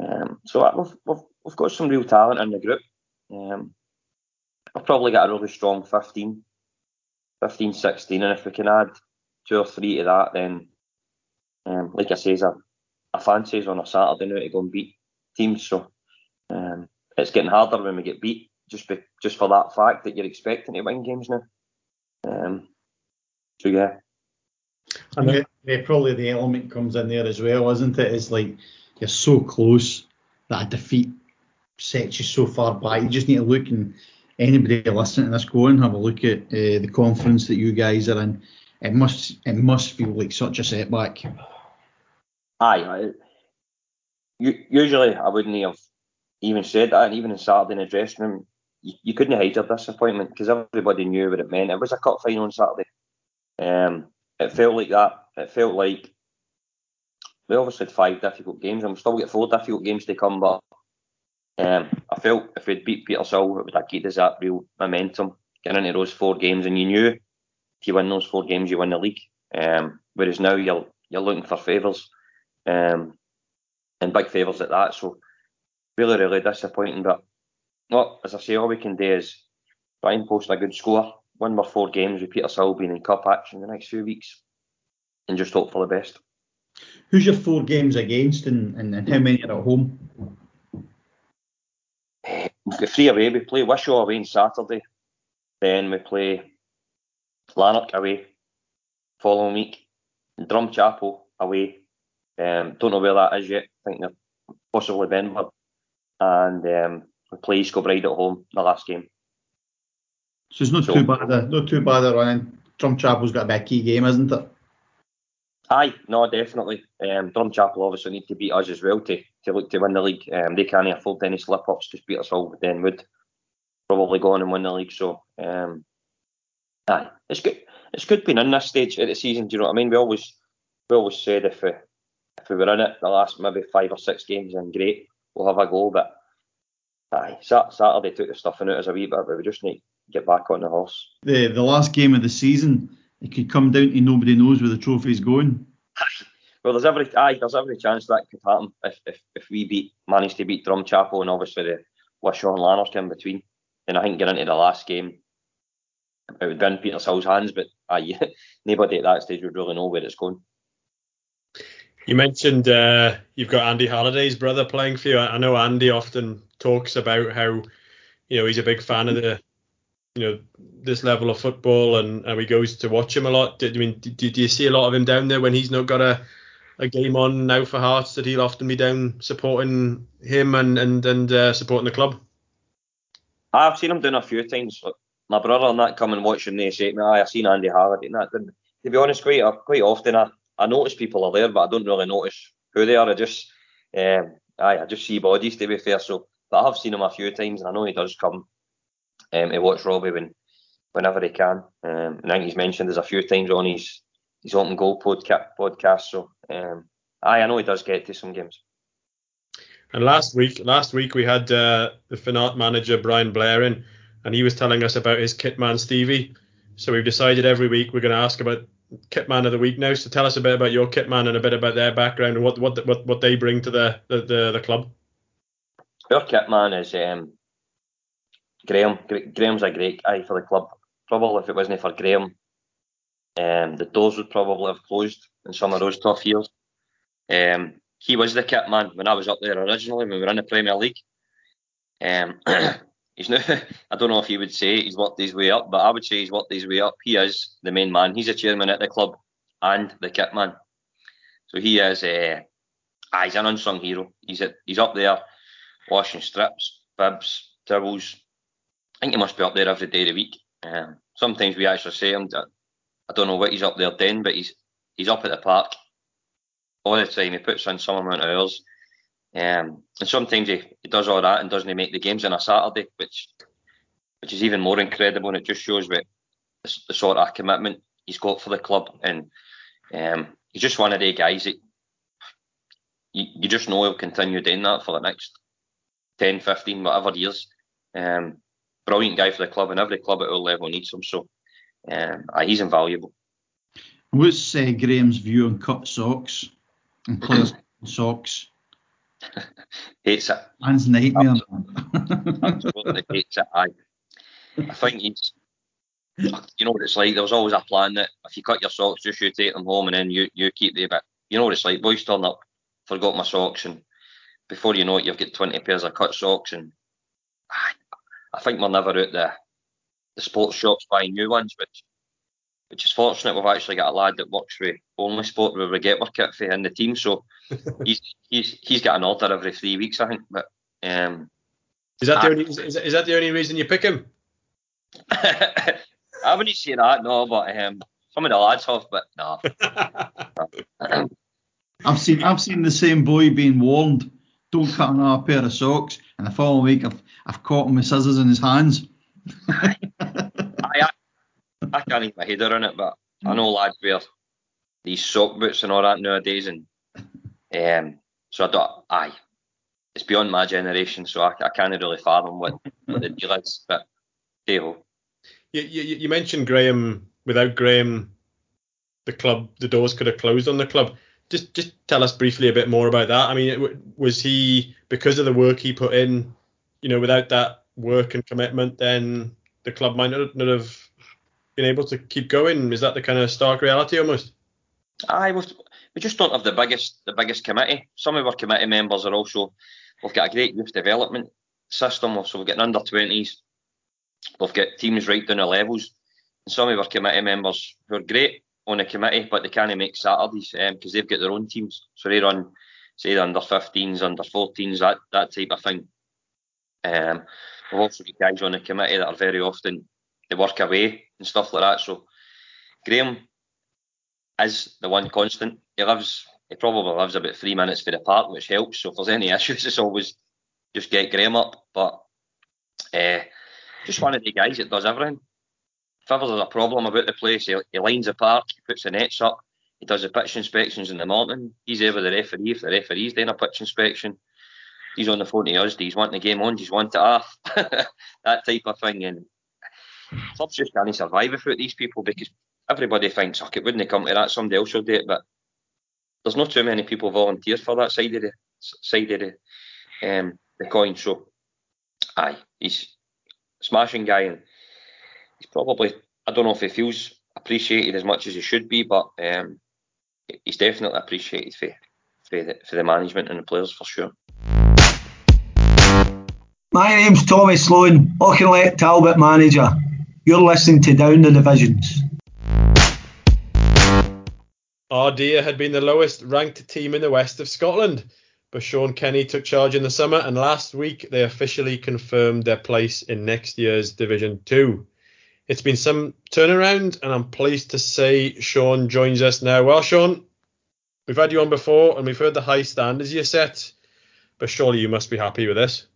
Um, so we've, we've, we've got some real talent in the group. Um, I've probably got a really strong 15, 15, 16, and if we can add two or three to that, then, um, like I say, a, a fancies on a Saturday now to go and beat teams. So um, it's getting harder when we get beat, just be, just for that fact that you're expecting to win games now. Um, so yeah. And yeah, probably the element comes in there as well, isn't it? It's like you're so close that a defeat sets you so far back. You just need to look and anybody listening to this go and have a look at uh, the conference that you guys are in. It must it must feel like such a setback. Aye, I, usually I wouldn't have even said that, and even in Saturday in the dressing room, you, you couldn't hide your disappointment because everybody knew what it meant. It was a cup final on Saturday. Um, it felt like that. It felt like we obviously had five difficult games, and we still get four difficult games to come. But um, I felt if we'd beat Petershill, it would have given us that real momentum getting into those four games, and you knew if you win those four games, you win the league. Um, whereas now you're you're looking for favours, um, and big favours at that. So really, really disappointing. But well, as I say, all we can do is try and post a good score, win more four games with Petershill being in cup action the next few weeks, and just hope for the best. Who's your four games against, and, and, and how many are at home? We've got three away. We play Wishaw away on Saturday, then we play Lanark away following week, Drumchapel away. Um, don't know where that is yet. I think they're possibly Benburb, and um, we play East Kilbride at home the last game. So it's not so, too bad. Uh, not too bad a run. Drumchapel's got a big key game, isn't it? Aye, no, definitely. Um, Drumchapel obviously need to beat us as well to, to look to win the league. Um, they can't afford any slip ups to beat us all. Then would probably go on and win the league. So, um, aye, it's good. It's good being in this stage of the season. Do you know what I mean? We always we always said if we if we were in it the last maybe five or six games, and great, we'll have a go. But aye, Saturday took the stuffing out as a wee bit, but we just need to get back on the horse. The the last game of the season it could come down to nobody knows where the trophy's going. Well, there's every aye, there's every chance that could happen if, if, if we beat manage to beat Drumchapel and obviously the Wishaw and Lanark in between. Then I think get into the last game, it would be in Peter Petershill's hands, but aye, nobody at that stage would really know where it's going. You mentioned uh, you've got Andy Halliday's brother playing for you. I know Andy often talks about how you know he's a big fan of the you know this level of football and, and he goes to watch him a lot. Did, I mean, do, do you see a lot of him down there when he's not got a, a game on now for Hearts that he'll often be down supporting him and and and uh, supporting the club? I've seen him doing a few times. My brother and that come and watch him. They say, "Me, I've seen Andy Halliday." And that, to be honest, quite quite often I, I notice people are there, but I don't really notice who they are. I just um, I, I just see bodies to be fair. So, but I have seen him a few times, and I know he does come um, watch Robbie when whenever he can. Um, I think he's mentioned there's a few times on his his open goal podcast. podcast so um, I, I know he does get to some games. And last week, last week we had uh, the Fanart manager Brian Blair in, and he was telling us about his kit man Stevie. So we've decided every week we're going to ask about kit man of the week now. So tell us a bit about your kit man and a bit about their background and what what what, what they bring to the, the, the, the club. Our kit man is um, Graham. Graham's a great guy for the club. Probably if it wasn't for Graham, um, the doors would probably have closed in some of those tough years. Um, he was the kit man when I was up there originally when we were in the Premier League. Um, he's now, I don't know if he would say he's worked his way up, but I would say he's worked his way up. He is the main man. He's a chairman at the club and the kit man. So he is uh, ah, he's an unsung hero. He's he's up there washing strips, bibs, towels. I think he must be up there every day of the week. Um, sometimes we actually say him that I don't know what he's up there doing, but he's he's up at the park all the time. He puts in some amount of hours. Um, and sometimes he, he does all that and doesn't he make the games on a Saturday, which which is even more incredible. And it just shows what the, the sort of commitment he's got for the club. And um, he's just one of the guys that you, you just know he'll continue doing that for the next 10, 15, whatever years. Um, brilliant guy for the club, and every club at all level needs him. So um, he's invaluable. What's uh, Graham's view on cut socks and players socks? hates it. Man's nightmare. Absolutely hates it. I, I think he's. You know what it's like. There was always a plan that if you cut your socks, just you take them home and then you you keep them. But you know what it's like. Boys turn up, forgot my socks, and before you know it, you've got 20 pairs of cut socks. And I, I think we're never out the the sports shops buying new ones, which which is fortunate. We've actually got a lad that works for Only Sport where we get our kit for in the team, so he's he's he's got an order every three weeks, I think. But um, is that the only is, is that the only reason you pick him? I wouldn't say that, no, but um, some of the lads have, but no. I've seen I've seen the same boy being warned, don't cut another pair of socks, and the following week I've I've caught him with scissors in his hands. I, can't even my head around it, but I know lads wear these sock boots and all that nowadays, and um, so I don't. Aye, it's beyond my generation, so I, I can't really fathom what, what the deal is. But hey You, you, you mentioned Graham. Without Graham, the club, the doors could have closed on the club. Just, just tell us briefly a bit more about that. I mean, was he because of the work he put in? You know, without that work and commitment, then the club might not, not have been able to keep going. Is that the kind of stark reality almost? Aye, we've, we just don't have the biggest the biggest committee. Some of our committee members are also we've got a great youth development system. So we've got under twenties, we've got teams right down the levels. And some of our committee members who are great on the committee, but they can't make Saturdays because um, they've got their own teams. So they run say the under 15s, under 14s, that that type of thing. Um, we've also got guys on the committee that are very often work away and stuff like that. So Graham is the one constant. He lives he probably lives about three minutes for the park, which helps. So if there's any issues, it's always just get Graham up. But uh, just one of the guys that does everything. If ever there's a problem about the place, he, he lines the park, he puts the nets up, he does the pitch inspections in the morning. He's there with the referee. If the referee's doing a pitch inspection, he's on the phone to us. He's wanting the game on. He's wanting it off. that type of thing. And clubs just can't survive without these people because everybody thinks, oh, it wouldn't come to that, somebody else will do it. But there's not too many people volunteer for that side of the side of the um, the coin. So, aye, he's smashing guy, and he's probably I don't know if he feels appreciated as much as he should be, but um, he's definitely appreciated for for the, for the management and the players for sure. My name's Tommy Sloan, Auchinleck Talbot manager. You're listening to Down the Divisions. Ardeer had been the lowest ranked team in the west of Scotland, but Sean Kenny took charge in the summer and last week they officially confirmed their place in next year's Division 2. It's been some turnaround and I'm pleased to say Sean joins us now. Well, Sean, we've had you on before and we've heard the high standards you set, but surely you must be happy with this.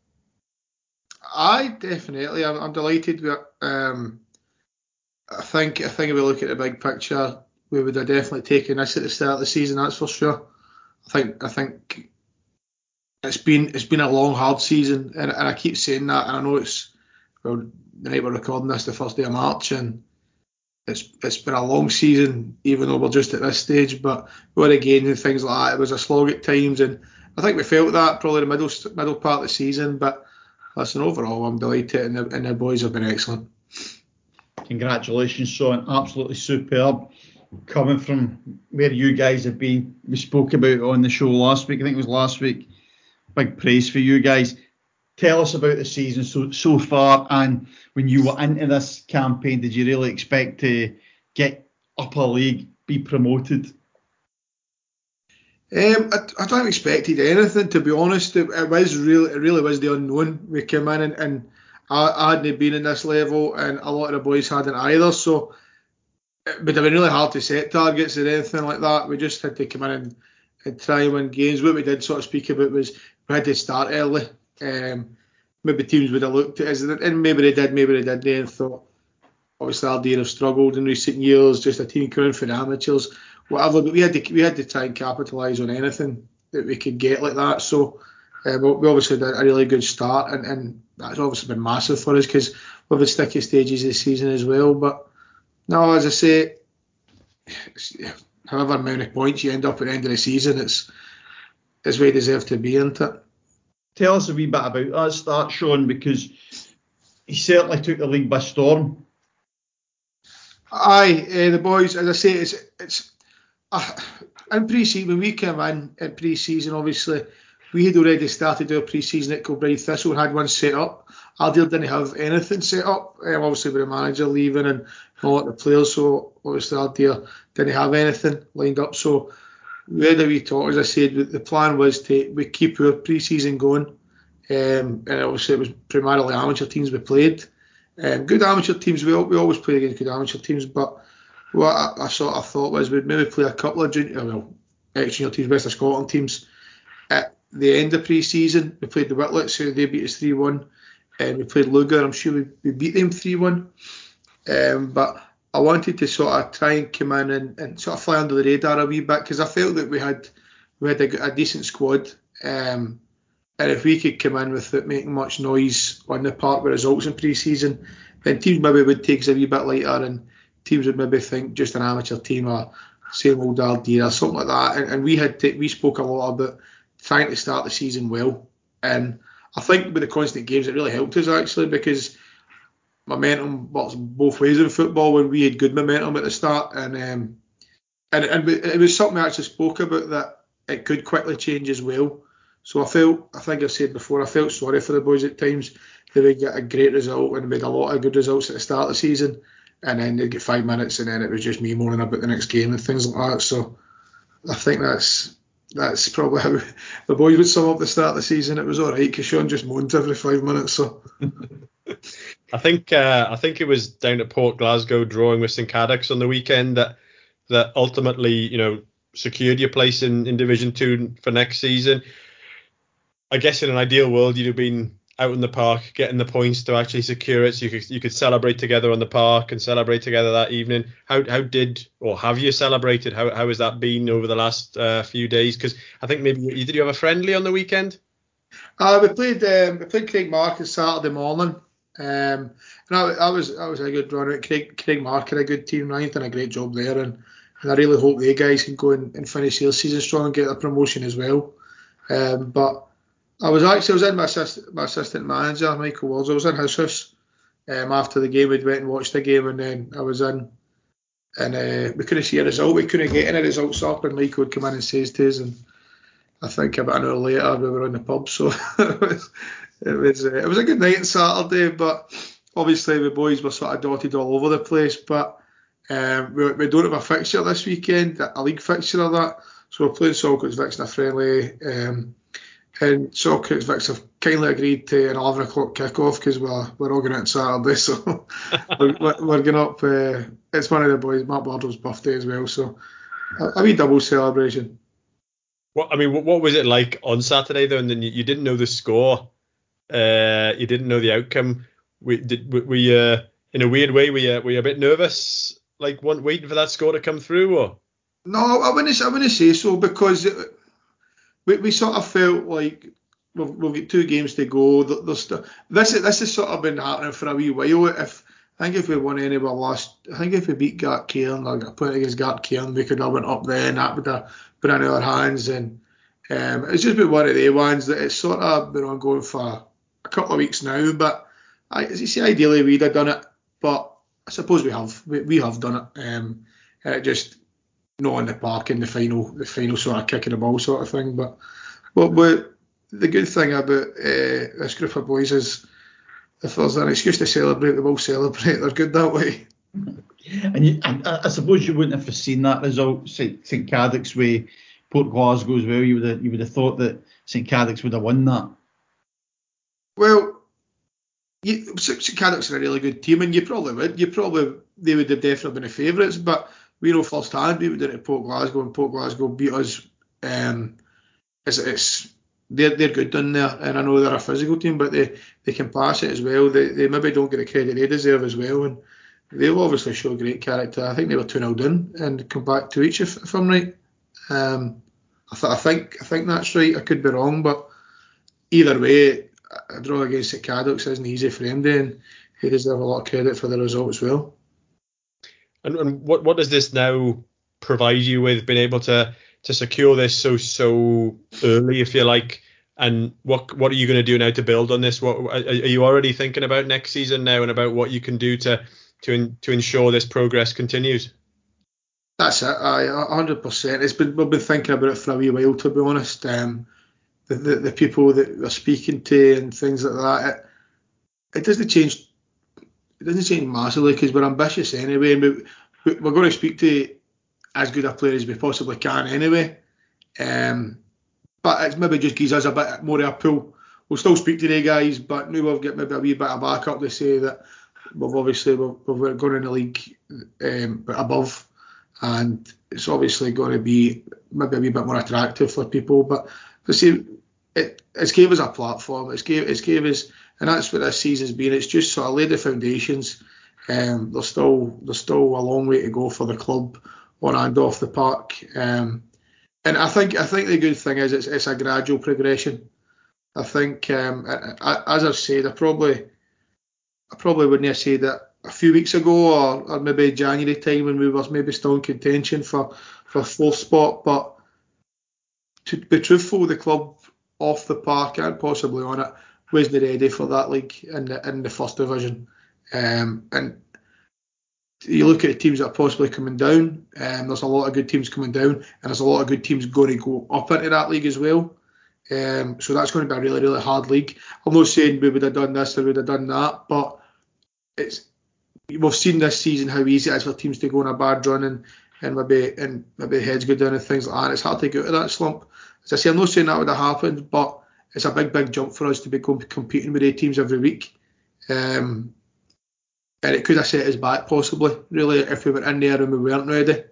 I definitely. I'm, I'm delighted with. Um, I think I think if we look at the big picture, we would have definitely taken this at the start of the season. That's for sure. I think I think it's been it's been a long hard season, and, and I keep saying that. And I know it's well the night we're recording this, the first day of March, and it's it's been a long season, even though we're just at this stage. But we're again and things like that. It was a slog at times, and I think we felt that probably the middle middle part of the season. But listen, overall, I'm delighted, and the, and the boys have been excellent. Congratulations, Sean. Absolutely superb. Coming from where you guys have been, we spoke about on the show last week. I think it was last week. Big praise for you guys. Tell us about the season so so far, and when you were into this campaign, did you really expect to get up a league, be promoted? Um, I, I don't expected anything to be honest. It, it, was really, it really was the unknown. We came in and, and I, I, hadn't been in this level, and a lot of the boys hadn't either. So it would have been really hard to set targets or anything like that. We just had to come in and, and try and win games. What we did sort of speak about was we had to start early. Um, maybe teams would have looked at us, and maybe they did, maybe they didn't, and thought obviously Aberdeen have struggled in recent years, just a team coming for the amateurs whatever. But we had to we had to try and capitalise on anything that we could get like that. So uh, we obviously had a really good start, and, and that's obviously been massive for us because we've had sticky stages this season as well. But no, as I say, however many points you end up at the end of the season, it's it's where you deserve to be, isn't it? Tell us a wee bit about that start, Sean, because he certainly took the league by storm. Aye, uh, the boys, as I say, it's it's uh, in pre-season, when we came in in pre-season, obviously we had already started our pre-season at Kilbride Thistle and had one set up. Ardeer didn't have anything set up, um, obviously with the manager leaving and a lot of the players, so obviously Ardeer didn't have anything lined up. So we had a wee talk, as I said, the plan was to we keep our pre-season going, um, and obviously it was primarily amateur teams we played. Um, good amateur teams, we, we always play against good amateur teams, but what I, I, sort of thought was we'd maybe play a couple of junior, well, ex-junior teams, West of Scotland teams at the end of pre-season. We played the Whitletts, who they beat us 3-1, and we played Lugar. I'm sure we, we beat them 3-1. Um, but I wanted to sort of try and come in and, and sort of fly under the radar a wee bit because I felt that we had we had a, a decent squad. Um, and if we could come in without making much noise on the park with results in pre-season, then teams maybe would take us a wee bit later and teams would maybe think just an amateur team or same old Ardeer or something like that. And, and we had we spoke a lot about trying to start the season well. And I think with the constant games, it really helped us actually because momentum works both ways in football. When we had good momentum at the start, and um, and and it was something I actually spoke about that it could quickly change as well. So I felt, I think I said before, I felt sorry for the boys at times. They would get a great result and made a lot of good results at the start of the season, and then they'd get five minutes, and then it was just me moaning about the next game and things like that. So I think that's that's probably how the boys would sum up the start of the season. It was all right because Sean just moaned every five minutes. So I think uh, I think it was down at Port Glasgow drawing with St Cadoc's on the weekend that that ultimately you know secured your place in, in Division Two for next season. I guess in an ideal world you'd have been out in the park, getting the points to actually secure it. So you could you could celebrate together on the park and celebrate together that evening. How how did or have you celebrated? How how has that been over the last uh, few days? Because I think maybe you did you have a friendly on the weekend? Uh, we played um, we played Craigmarket Saturday morning. Um, and I, I was I was a good run. Craig Craigmarket had a good team. Ryan done a great job there, and, and I really hope they guys can go and, and finish their season strong and get a promotion as well. Um, but I was actually I was in my assistant my assistant manager Michael Walls. I was in his house um, after the game. We'd went and watched the game, and then I was in, and uh, we couldn't see a result. We couldn't get any results up, and Michael would come in and says to us, and I think about an hour later we were in the pub. So it was it was, uh, it was a good night on Saturday, but obviously the boys were sort of dotted all over the place. But um, we, we don't have a fixture this weekend, a league fixture of that. So we're playing Saltcoats Vixen a friendly. Um, and Saltcoats Vics have kindly agreed to an 11 o'clock kick-off because we're, we're all going out on Saturday. So we're, we're, going up. Uh, it's one of the boys, Matt Bardell's birthday as well. So a, a wee double celebration. What I mean, what, what was it like on Saturday though? And then you, you didn't know the score. Uh, you didn't know the outcome. We did. We uh, in a weird way, we uh, were you a bit nervous, like one waiting for that score to come through, or? No, I wouldn't. I wouldn't say so because it, we, we sort of felt like we've, we've got two games to go. There's, this this has sort of been happening for a wee while. If I think if we won any of our last, I think if we beat Gartcairn or got put against Gartcairn, we could have went up there and that would have been in our hands. And um, it's just been one of the ones that it's sort of been ongoing for a couple of weeks now. But I, as you see, ideally we'd have done it, but I suppose we have. We, we have done it. Um, it just not in the park in the final, the final sort of kicking the ball sort of thing. But but, but the good thing about uh, this group of boys is if there's an excuse to celebrate, they will celebrate. They're good that way. And, you, and I suppose you wouldn't have foreseen that result, St Cadoc's way, Port Glasgow as well. You would have, you would have thought that St Cadoc's would have won that. Well, you, St Cadoc's are a really good team, and you probably would. You probably they would have definitely been the favourites, but we know firsthand we did it at Port Glasgow, and Port Glasgow beat us. Um, it's, it's they're they're good down there, and I know they're a physical team, but they, they can pass it as well. They they maybe don't get the credit they deserve as well, and they've obviously showed great character. I think they were two 0 down and come back to each if, if I'm right. Um, I, th- I think I think that's right. I could be wrong, but either way, a draw against St Cadoc's isn't easy for him, and he deserves a lot of credit for the result as well. And, and what what does this now provide you with being able to to secure this so so early, if you like? And what what are you going to do now to build on this? What are you already thinking about next season now, and about what you can do to to to ensure this progress continues? That's it. I hundred percent. It's been we've been thinking about it for a wee while, to be honest. Um, the, the, the people that we're speaking to and things like that. It, it doesn't change. It doesn't change massively because we're ambitious anyway, and we, we're going to speak to as good a player as we possibly can anyway. Um, but it maybe just gives us a bit more of a pull. We'll still speak to the guys, but now we've got maybe a wee bit of backup to say that we've obviously we've, we've gone in the league um, above, and it's obviously going to be maybe a wee bit more attractive for people. But to see, it, it's gave us a platform. It's gave it's gave us, and that's what this season's been. It's just sort of laid the foundations. Um, there's still there's still a long way to go for the club on and off the park. Um, and I think I think the good thing is it's, it's a gradual progression. I think, um, I, as I've said, I probably I probably wouldn't have said that a few weeks ago or, or maybe January time when we were maybe still in contention for for fourth spot. But to be truthful, the club off the park and possibly on it wasn't ready for that league in the in the first division. Um, and you look at the teams that are possibly coming down, um, there's a lot of good teams coming down, and there's a lot of good teams going to go up into that league as well. Um, so that's going to be a really, really hard league. I'm not saying we would have done this or we would have done that, but it's we've seen this season how easy it is for teams to go on a bad run and, and maybe and maybe heads go down and things like that. It's hard to get out of that slump. As I say, I'm not saying that would have happened, but it's a big, big jump for us to be competing with eight teams every week. Um, and it could have set us back possibly, really, if we were in there and we weren't ready.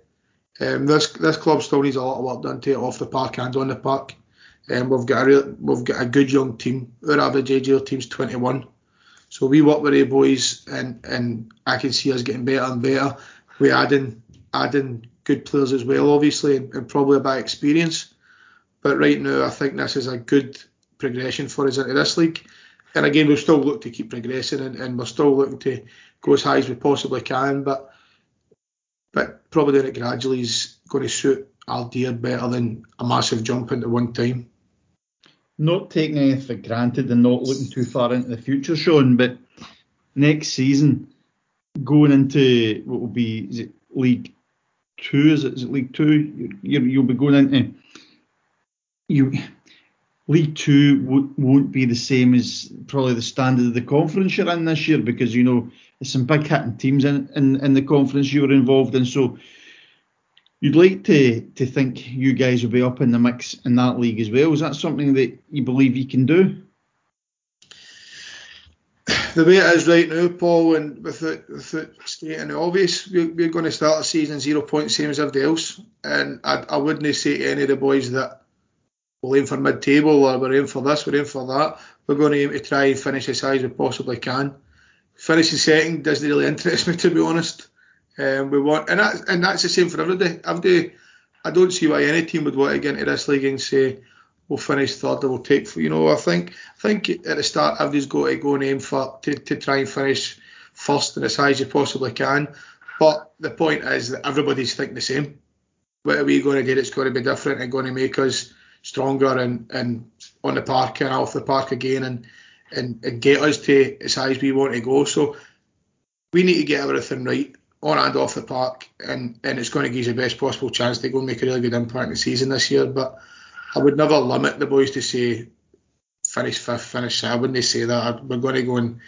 Um, this this club still needs a lot of work done to it off the park and on the park. Um, we've got a real, we've got a good young team. Our average age of team's 21, so we work with the boys, and and I can see us getting better and better. We adding adding good players as well, obviously, and, and probably a bit experience. But right now, I think this is a good progression for us into this league. And again, we'll still look to keep progressing, and, and we're still looking to go as high as we possibly can, but but probably doing it gradually is going to suit Ardeer better than a massive jump into one time. Not taking anything for granted and not looking too far into the future, Sean, but next season, going into what will be League Two? Is it, is it League Two? You, you'll be going into you League Two w- won't be the same as probably the standard of the conference you're in this year because you know there's some big hitting teams in, in, in the conference you're involved in. So you'd like to to think you guys will be up in the mix in that league as well. Is that something that you believe you can do? The way it is right now, Paul, and without, without stating the obvious, we're, we're going to start the season zero points, same as everybody else. And I, I wouldn't say to any of the boys that we'll aim for mid-table or we're aiming for this, we're aiming for that. We're going to aim to try and finish as high as we possibly can. Finishing second doesn't really interest me to be honest. Um, we want, and that's and that's the same for everybody. Everybody, I don't see why any team would want to get into this league and say we'll finish third or we'll take. You know, I think I think at the start everybody's got to go and aim for to, to try and finish first and as high as you possibly can. But the point is that everybody's thinking the same. What are we going to do that's going to be different and going to make us stronger and, and on the park and off the park again and, and, and get us to as high as we want to go. So we need to get everything right on and off the park, and, and it's going to give us the best possible chance to go and make a really good impact in the season this year. But I would never limit the boys to say finish fifth, finish. I wouldn't they say that. We're going to go and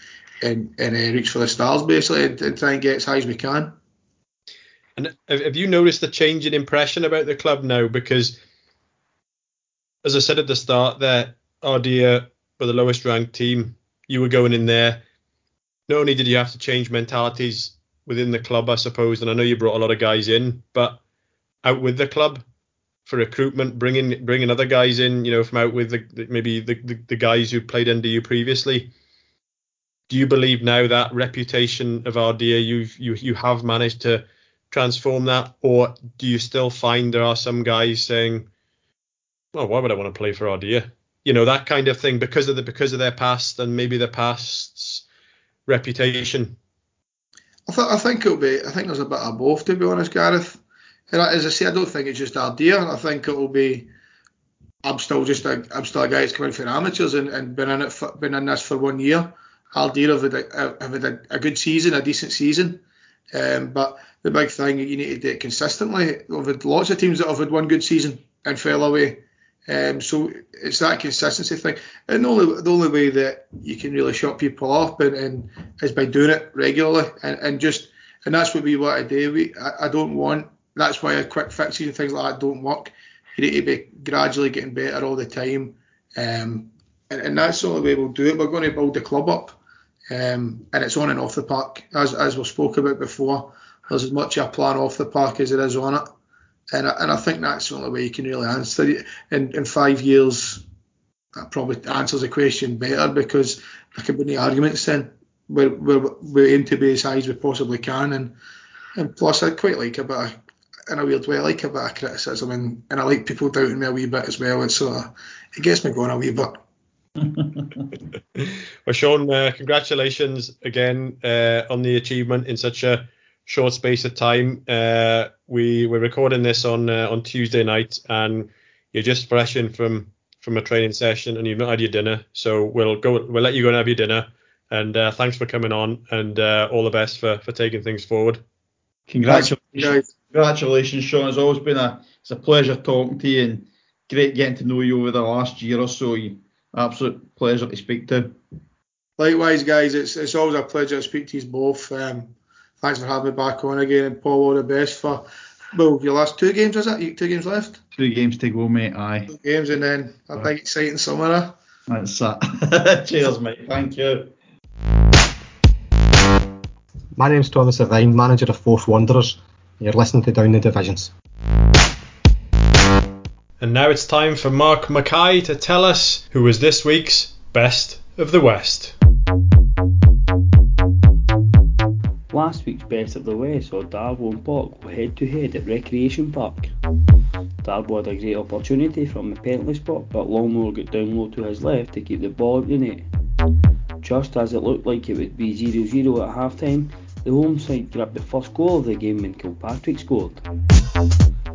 and, and uh, reach for the stars basically and, and, try and get as high as we can. And have you noticed the change in impression about the club now? Because as I said at the start, there, Ardeer were the lowest ranked team. You were going in there. Not only did you have to change mentalities within the club, I suppose. And I know you brought a lot of guys in, but out with the club for recruitment, bringing bringing other guys in, you know, from out with the, maybe the, the, the guys who played under you previously. Do you believe now that reputation of Ardeer you've you you have managed to transform that, or do you still find there are some guys saying, "Well, why would I want to play for Ardeer?" You know that kind of thing because of the because of their past and maybe their past's reputation. I, th- I think it'll be. I think there's a bit of both, to be honest, Gareth. And as I say, I don't think it's just Ardeer. I think it'll be. I'm still just a. I'm still a guy that's coming for amateurs and, and been in it. For, been in this for one year. Ardeer have had, a, have had a, a good season, a decent season. Um, but the big thing you need to do it consistently. We've had lots of teams that have had one good season and fell away. Um, so it's that consistency thing, and the only the only way that you can really shut people off and, and is by doing it regularly and, and just and that's what we want to do. We I, I don't want that's why a quick fixes and things like that don't work. You need to be gradually getting better all the time, um, and, and that's the only way we'll do it. We're going to build the club up, um, and it's on and off the park as as we spoke about before. There's as much a plan off the park as it is on it. And I, and I think that's the only way you can really answer it. In, in five years, that probably answers the question better because there can be any arguments then. We're, we're, we aim to be as high as we possibly can. And, and plus, I quite like a bit of, in a weird way, I like a bit of criticism and, and I like people doubting me a wee bit as well. And so it gets me going a wee bit. well, Sean, uh, congratulations again uh, on the achievement in such a short space of time. Uh, we we're recording this on uh, on Tuesday night, and you're just fresh in from from a training session, and you've not had your dinner. So we'll go. We'll let you go and have your dinner. And uh, thanks for coming on, and uh, all the best for for taking things forward. Congratulations, congratulations, Sean. It's always been a it's a pleasure talking to you, and great getting to know you over the last year or so. You, absolute pleasure to speak to. Likewise, guys. It's it's always a pleasure to speak to you both. Um, thanks for having me back on again. And Paul, all the best for well, your last two games, is it? Two games left? Two games to go, mate. Aye. Two games and then a big exciting summer. That's that. Cheers, mate. Thank you. My name's Thomas Irvine, manager of Forth Wanderers. You're listening to Down the Divisions. And now it's time for Mark Mackay to tell us who was this week's Best of the West. Last week's Best of the West saw Darvel and go head to head at Recreation Park. Darvel had a great opportunity from the penalty spot, but Longmore got down low to his left to keep the ball out the net. Just as it looked like it would be 0 0 at half time, the home side grabbed the first goal of the game when Kilpatrick scored.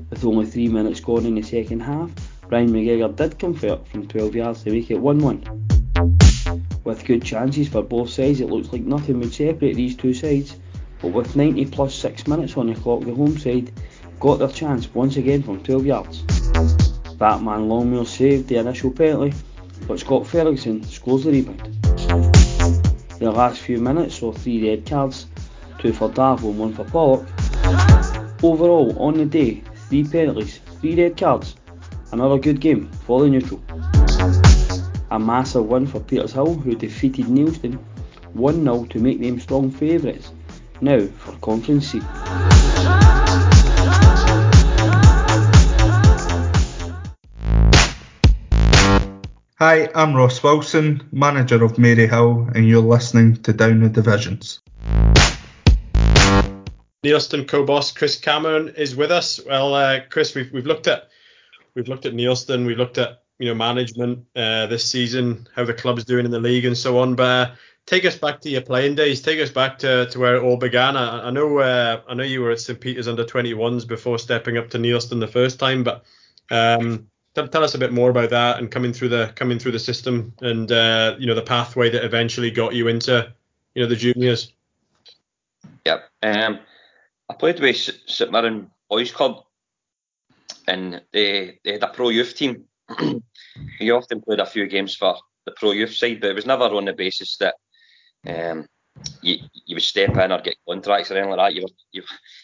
With only three minutes gone in the second half, Brian McGregor did convert from 12 yards to make it 1 1. With good chances for both sides, it looks like nothing would separate these two sides, but with 90 plus 6 minutes on the clock, the home side got their chance once again from 12 yards. Batman Longmuir saved the initial penalty, but Scott Ferguson scores the rebound. The last few minutes saw three red cards, two for Darvel and one for Pollok. Overall, on the day, three penalties, three red cards, another good game for the neutral. A massive win for Petershill, who defeated Neilston 1 0 to make them strong favourites now for Conference C. Hi, I'm Ross Wilson, manager of Maryhill, and you're listening to Down the Divisions. Neilston co-boss Chris Cameron is with us. Well, uh, Chris, we've we've looked at we've looked at Neilston, we've looked at you know management uh, this season, how the club's doing in the league, and so on. But uh, take us back to your playing days. Take us back to, to where it all began. I, I know uh, I know you were at St Peter's under 21s before stepping up to Neilston the first time, but um, tell, tell, us a bit more about that and coming through the coming through the system and uh, you know the pathway that eventually got you into you know the juniors. Yep. Um, I played with St Mirren Boys Club, and they they had a pro youth team. he often played a few games for the pro youth side, but it was never on the basis that um, you, you would step in or get contracts or anything like that. You were, you,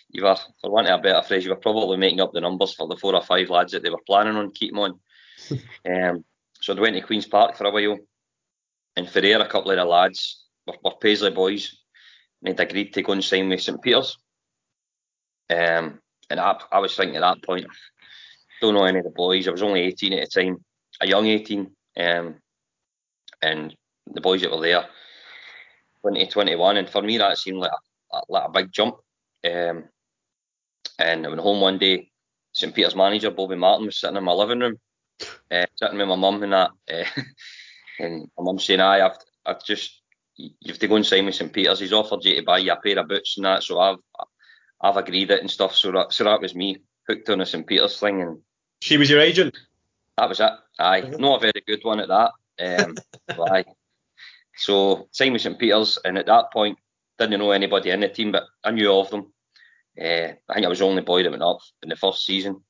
you were, for want of a better phrase, you were probably making up the numbers for the four or five lads that they were planning on keeping on. um, so they went to Queen's Park for a while, and for there, a couple of the lads were, were Paisley boys, and they'd agreed to go and sign with St Peter's. Um, and I, I was thinking at that point, don't know any of the boys. I was only 18 at the time, a young 18. Um, and the boys that were there, 2021, and for me that seemed like a, like a big jump. Um, and I went home one day, St Peter's manager Bobby Martin was sitting in my living room, uh, sitting with my mum and that, uh, and my mum saying, "I, I've, I've just, you have to go and sign with St Peter's. He's offered you to buy you a pair of boots and that, so I've, I've agreed it and stuff. So that, so that was me hooked on a St Peter's thing, and she was your agent. That was it. Aye, not a very good one at that. Um, aye. So same with St Peters, and at that point didn't know anybody in the team, but I knew of them. Uh, I think I was the only boy that went up in the first season.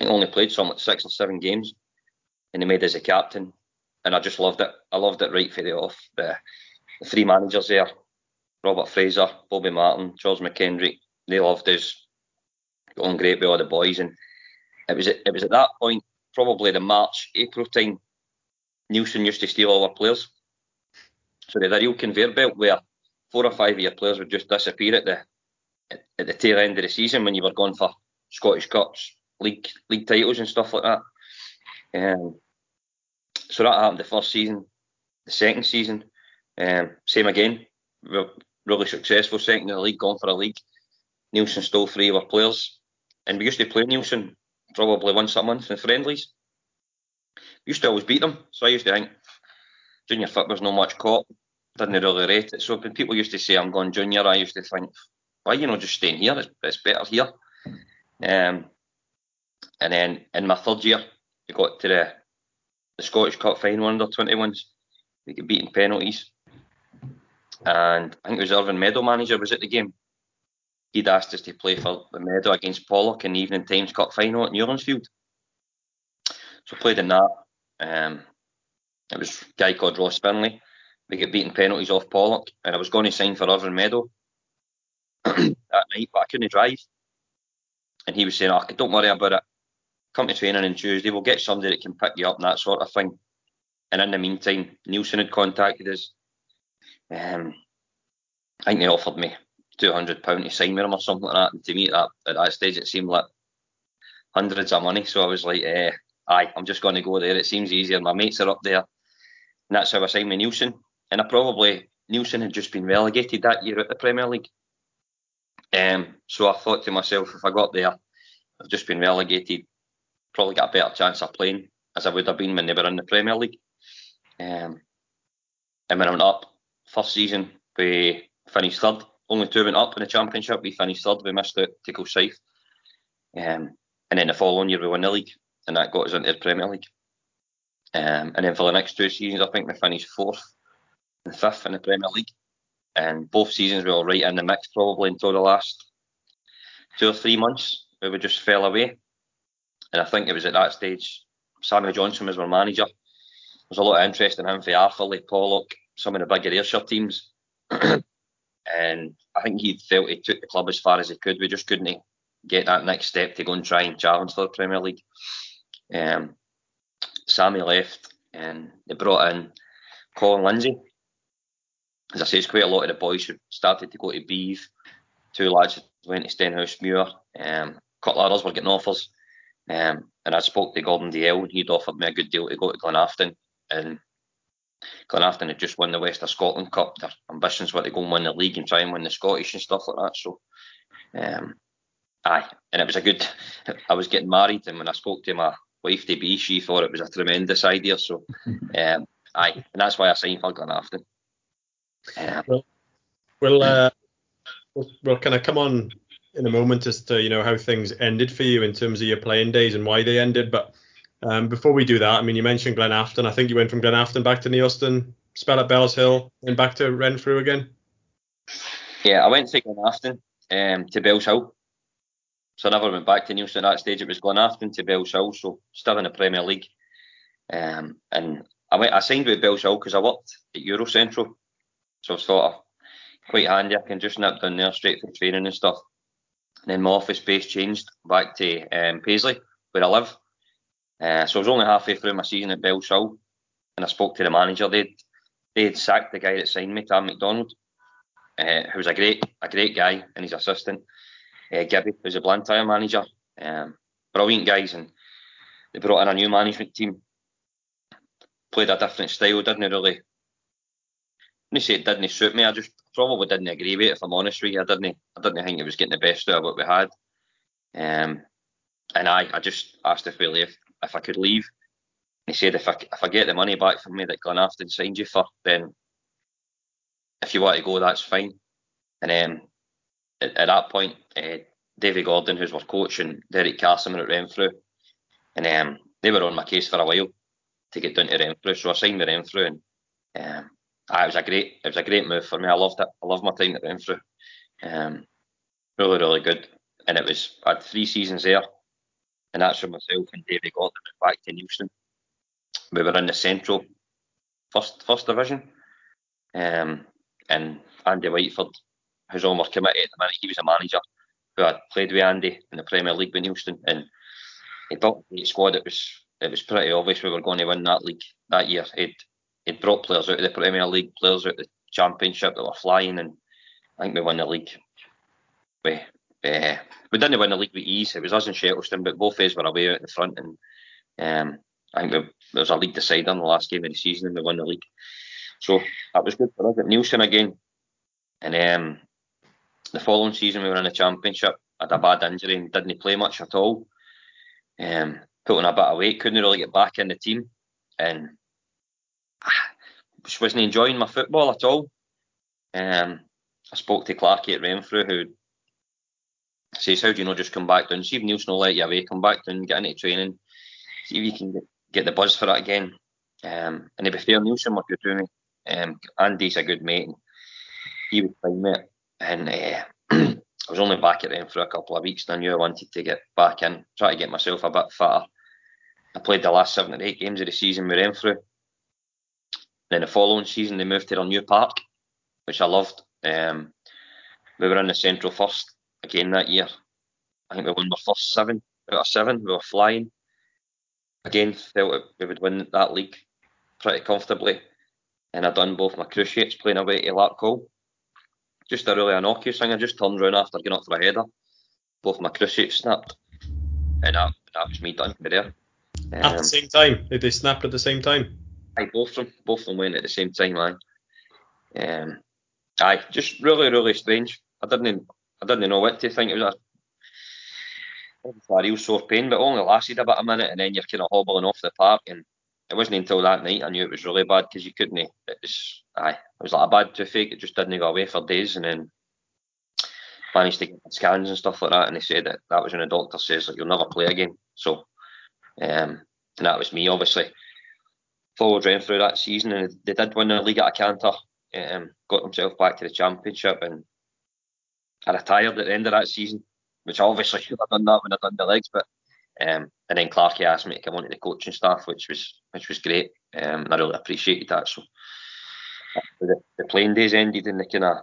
I only played some like six or seven games, and they made us a captain, and I just loved it. I loved it right for the off. The, the three managers there, Robert Fraser, Bobby Martin, Charles McKendrick, they loved us. Got on great with all the boys, and it was it was at that point, probably the March April time, Neilston used to steal all our players. So they had real conveyor belt where four or five of your players would just disappear at the at the tail end of the season when you were going for Scottish Cups, league league titles and stuff like that. Um, so that happened the first season. The second season, um, same again. really successful second in the league, going for a league. Neilston stole three of our players, and we used to play Neilston probably once a month in friendlies. We used to always beat them, so I used to think junior football's not much caught. Didn't really rate it. So when people used to say I'm going junior, I used to think, why you know just staying here? It's, it's better here. Um, and then in my third year, we got to the the Scottish Cup final under 21s. We got beaten penalties. And I think it was Irvine Meadow manager was at the game. He'd asked us to play for the Meadow against Pollok in the Evening Times Cup final at Newlandsfield. So played in that. Um, it was a guy called Ross Finlay. We get beaten penalties off Pollok, and I was going to sign for Irvine Meadow that night, but I couldn't drive. And he was saying, "Oh, don't worry about it. Come to training on Tuesday. We'll get somebody that can pick you up and that sort of thing." And in the meantime, Neilston had contacted us. Um, I think they offered me two hundred pound to sign with him or something like that. And to me, at that at that stage, it seemed like hundreds of money. So I was like, eh, "Aye, I'm just going to go there. It seems easier. My mates are up there." And that's how I signed with Neilston. And I probably, Neilston had just been relegated that year at the Premier League. Um, so I thought to myself, if I got there, I've just been relegated, probably got a better chance of playing as I would have been when they were in the Premier League. Um, and when I went up, first season, we finished third. Only two went up in the Championship. We finished third. We missed out to Kilsyth. Um, and then the following year, we won the league, and that got us into the Premier League. Um, and then for the next two seasons, I think we finished fourth and fifth in the Premier League. And both seasons we were right in the mix probably until the last two or three months where we just fell away. And I think it was at that stage Sammy Johnson was our manager. There was a lot of interest in him for Arthurlie, Pollok, some of the bigger Ayrshire teams. and I think he felt he took the club as far as he could. We just couldn't get that next step to go and try and challenge for the Premier League. Um, Sammy left and they brought in Colin Lindsay. As I say, it's quite a lot of the boys who started to go to Beith. Two lads went to Stenhousemuir. Um, a couple of others were getting offers. Um, and I spoke to Gordon Dalziel and he'd offered me a good deal to go to Glenafton. And Glenafton had just won the West of Scotland Cup. Their ambitions were to go and win the league and try and win the Scottish and stuff like that. So, um, aye, and it was a good. I was getting married, and when I spoke to my wife to be, she thought it was a tremendous idea. So, um, aye, and that's why I signed for Glenafton. Well, we'll, uh, we'll we'll kind of come on in a moment as to you know how things ended for you in terms of your playing days and why they ended. But um, before we do that, I mean, you mentioned Glenafton. I think you went from Glenafton back to Neilston, spell at Bellshill, and back to Renfrew again. yeah, I went to Glenafton um, to Bellshill. So I never went back to Neilston at that stage. It was Glenafton to Bellshill, so still in the Premier League. Um, and I went, I signed with Bellshill because I worked at Eurocentral, so sort of quite handy. I can just nip down there straight for training and stuff. And then my office space changed back to um, Paisley, where I live. Uh, so I was only halfway through my season at Bellshill, and I spoke to the manager. They'd they'd sacked the guy that signed me, Tom McDonald, uh, who was a great a great guy, and his assistant, uh, Gibby, who's a Blantyre manager. Um, brilliant guys, and they brought in a new management team. Played a different style, didn't really. I say it didn't suit me. I just probably didn't agree with it. If I'm honest with you, I didn't. I didn't think it was getting the best out of what we had. Um, and I, I just asked if we if, if I could leave. He said if I if I get the money back from me that Glenafton signed you for, then if you want to go, that's fine. And um, at, at that point, uh, Gordon, who's our coach, and Derek Carson at Renfrew, and um, they were on my case for a while to get down to Renfrew. So I signed with Renfrew, and um, ah, it was a great it was a great move for me. I loved it. I loved my time at Renfrew. Um, really, really good. And it was I had three seasons there, and that's when myself and David Gordon went back to Neilston. We were in the Central first first division, um, and Andy Whiteford, who's committee at the minute, he was a manager who had played with Andy in the Premier League with Neilston, and he built a great squad. It was it was pretty obvious we were going to win that league that year. He'd he'd brought players out of the Premier League, players out of the Championship that were flying, and I think we won the league. We uh, we didn't win the league with ease. It was us and Shettleston, but both of us were away out in the front, and um, I think we, there was a league decider in the last game of the season, and we won the league. So that was good for us at Neilston again. And um, the following season, we were in the Championship. I had a bad injury and didn't play much at all. Um, put on a bit of weight, couldn't really get back in the team, and just wasn't enjoying my football at all. Um, I spoke to Clarky at Renfrew, who says, "How do you know just come back down? See if Neilston will let you away. Come back down, get into training, see if you can get, the buzz for that again." Um, and to be fair, were good to me. Um, Andy's a good mate. He was fine, mate. And uh, I was only back at them for a couple of weeks, and I knew I wanted to get back in, try to get myself a bit fitter. I played the last seven or eight games of the season with Renfrew. Then the following season, they moved to their new park, which I loved. Um, we were in the Central first again that year. I think we won the first seven out of seven. We were flying. Again, felt we would win that league pretty comfortably. And I done both my cruciates playing away to Larkhall. Just a really innocuous thing. I just turned round after getting up for a header. Both my cruciates snapped. And that, that was me done there. At the Um, same time, did they snap at the same time? Aye, both of them, both of them went at the same time, man. Um, aye, just really, really strange. I didn't, I didn't know what to think. It was a, it was a real sore pain, but only lasted about a minute, and then you're kind of hobbling off the park. And it wasn't until that night I knew it was really bad because you couldn't. It was, aye, it was like a bad toothache. It just didn't go away for days, and then managed to get scans and stuff like that. And they said that that was when the doctor says like you'll never play again. So, um, and that was me, obviously followed Renfrew that season, and they did win the league at a canter. Um, got themselves back to the championship, and I retired at the end of that season, which I obviously should have done that when I done the legs. But um, and then Clarky asked me to come onto the coaching staff, which was which was great, um, and I really appreciated that. So the, the playing days ended, and they kind of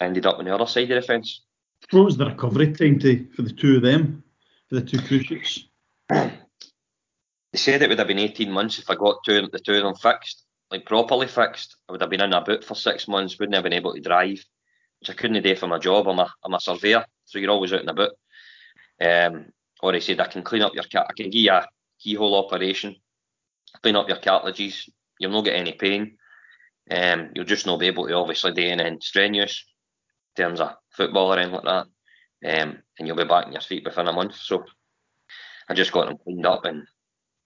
ended up on the other side of the fence. What was the recovery time to, for the two of them, for the two cruciates? They said it would have been 18 months if I got two, the two of them fixed, like properly fixed. I would have been in a boot for six months, wouldn't have been able to drive, which I couldn't do for my job. I'm a, I'm a surveyor, so you're always out in a boot. Um, or he said, I can clean up your cat, I can give you a keyhole operation, clean up your cartilages, you'll not get any pain. Um, you'll just not be able to obviously do anything strenuous in terms of football or anything like that. Um, and you'll be back on your feet within a month. So I just got them cleaned up and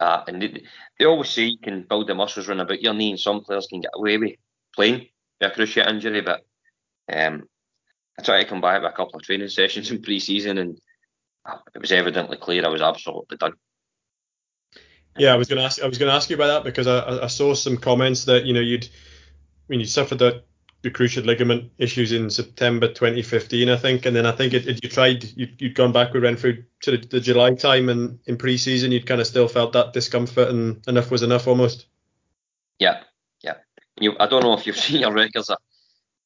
uh, and they, they always say you can build the muscles around about your knee, and some players can get away with playing with a cruciate injury, but um, I tried to come back with a couple of training sessions in pre-season, and it was evidently clear I was absolutely done. Yeah, I was going to ask. I was going to ask you about that because I, I saw some comments that you know you'd when you suffered the, the cruciate ligament issues in September 2015, I think, and then I think it, it, you tried you'd, you'd gone back with Renfrew to the, the July time, and in pre-season you'd kind of still felt that discomfort, and enough was enough almost. Yeah, yeah. You, I don't know if you've seen your records. I,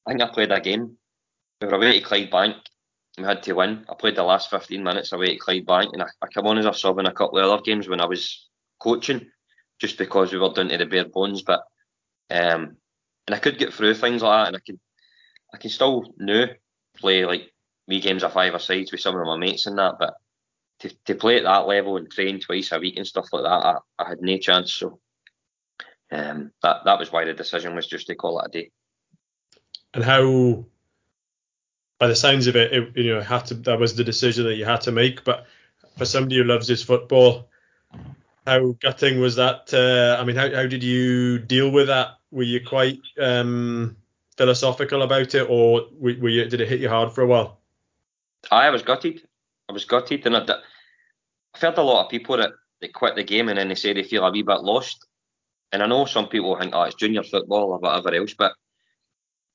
think I played a game. We were away to Clydebank. We had to win. I played the last 15 minutes away to Clydebank, and I, I come on as a sub in a couple of other games when I was coaching just because we were down to the bare bones. But um, and I could get through things like that, and I can I can still now play like wee games of five or sides with some of my mates and that. But to, to play at that level and train twice a week and stuff like that, I, I had no chance. So um, that that was why the decision was just to call it a day. And how, by the sounds of it, it you know had to that was the decision that you had to make. But for somebody who loves his football, how gutting was that? Uh, I mean, how, how did you deal with that? Were you quite um, philosophical about it, or were, were you, did it hit you hard for a while? I was gutted. I was gutted, and I, I've heard a lot of people that they quit the game and then they say they feel a wee bit lost. And I know some people think, oh, it's junior football or whatever else, but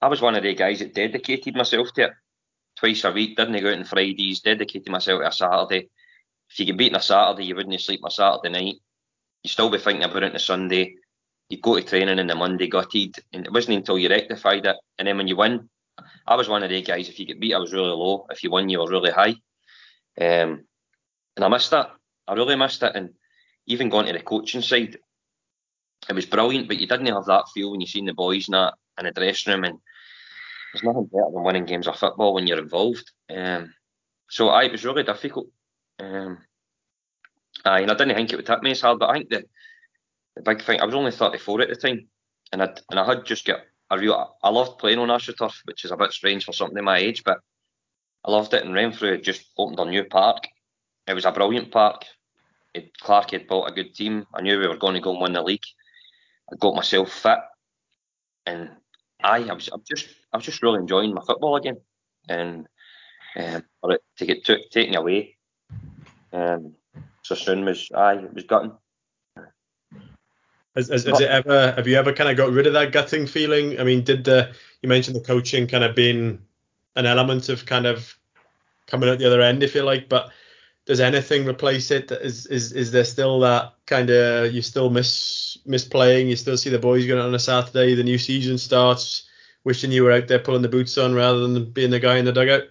I was one of the guys that dedicated myself to it twice a week. Didn't go out on Fridays. Dedicated myself to a Saturday if you get beaten a Saturday, you wouldn't sleep a Saturday night. You'd still be thinking about it on a Sunday. You go to training on the Monday gutted, and it wasn't until you rectified it. And then when you win, I was one of the guys. If you get beat, I was really low. If you won, you were really high. Um, and I missed that. I really missed it. And even going to the coaching side, it was brilliant. But you didn't have that feel when you seen the boys and that in the dressing room. And there's nothing better than winning games of football when you're involved. Um, so I, it was really difficult. Um, and I didn't think it would hit me as hard, but I think the, the big thing, I was only 34 at the time, and I and I had just got a real, I loved playing on AstroTurf, which is a bit strange for somebody my age, but I loved it. And Renfrew had just opened a new park. It was a brilliant park. It, Clark had built a good team. I knew we were going to go and win the league. I got myself fit, and I, I was, I was just, I was just really enjoying my football again. And um, for it to get t- taken away um, so soon was it was gutting. Has, has, has, it ever have you ever kind of got rid of that gutting feeling? I mean, did the you mentioned the coaching kind of being an element of kind of coming out the other end, if you like, but does anything replace it? Is is is there still that kind of you still miss miss playing? You still see the boys going out on a Saturday, the new season starts, wishing you were out there pulling the boots on rather than being the guy in the dugout?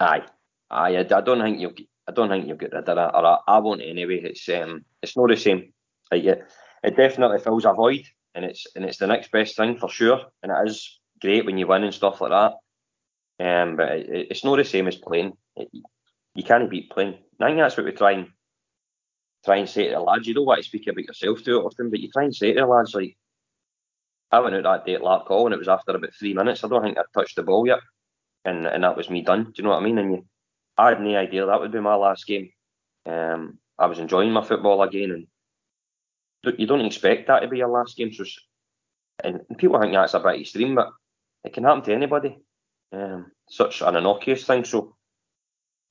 Aye, aye. I, I don't think you'll I don't think you'll get rid of that, or I, I won't anyway. It's um, it's not the same. Like it definitely fills a void, and it's and it's the next best thing for sure. And it is great when you win and stuff like that. Um, but it, it's not the same as playing. It, you can't beat playing. I think that's what we try and try and say to the lads. You don't want to speak about yourself too often, but you try and say to the lads like, I went out that day at Larkhall and it was after about three minutes. I don't think I'd touched the ball yet, and and that was me done. Do you know what I mean? And you I had no idea that would be my last game. Um, I was enjoying my football again, and you don't expect that to be your last game. So, and, people think that's a bit extreme, but it can happen to anybody. Um, such an innocuous thing. So,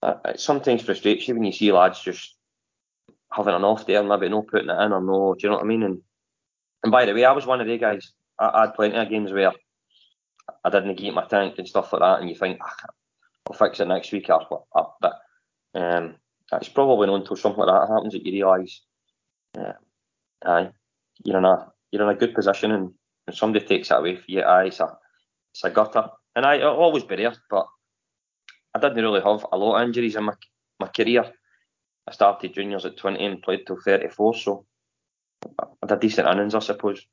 uh, it sometimes frustrates you when you see lads just having an off day and maybe not putting it in or no. Do you know what I mean? And and by the way, I was one of the guys. I, I had plenty of games where I didn't get my tank and stuff like that, and you think, ah, I'll fix it next week or what. But um, it's probably not until something like that happens that you realise, uh, aye, you're in a you're in a good position, and, and somebody takes it away from you, aye, it's a it's a gutter. And I, I'll always be there, but I didn't really have a lot of injuries in my my career. I started juniors at 20 and played till 34, so I had a decent innings, I suppose.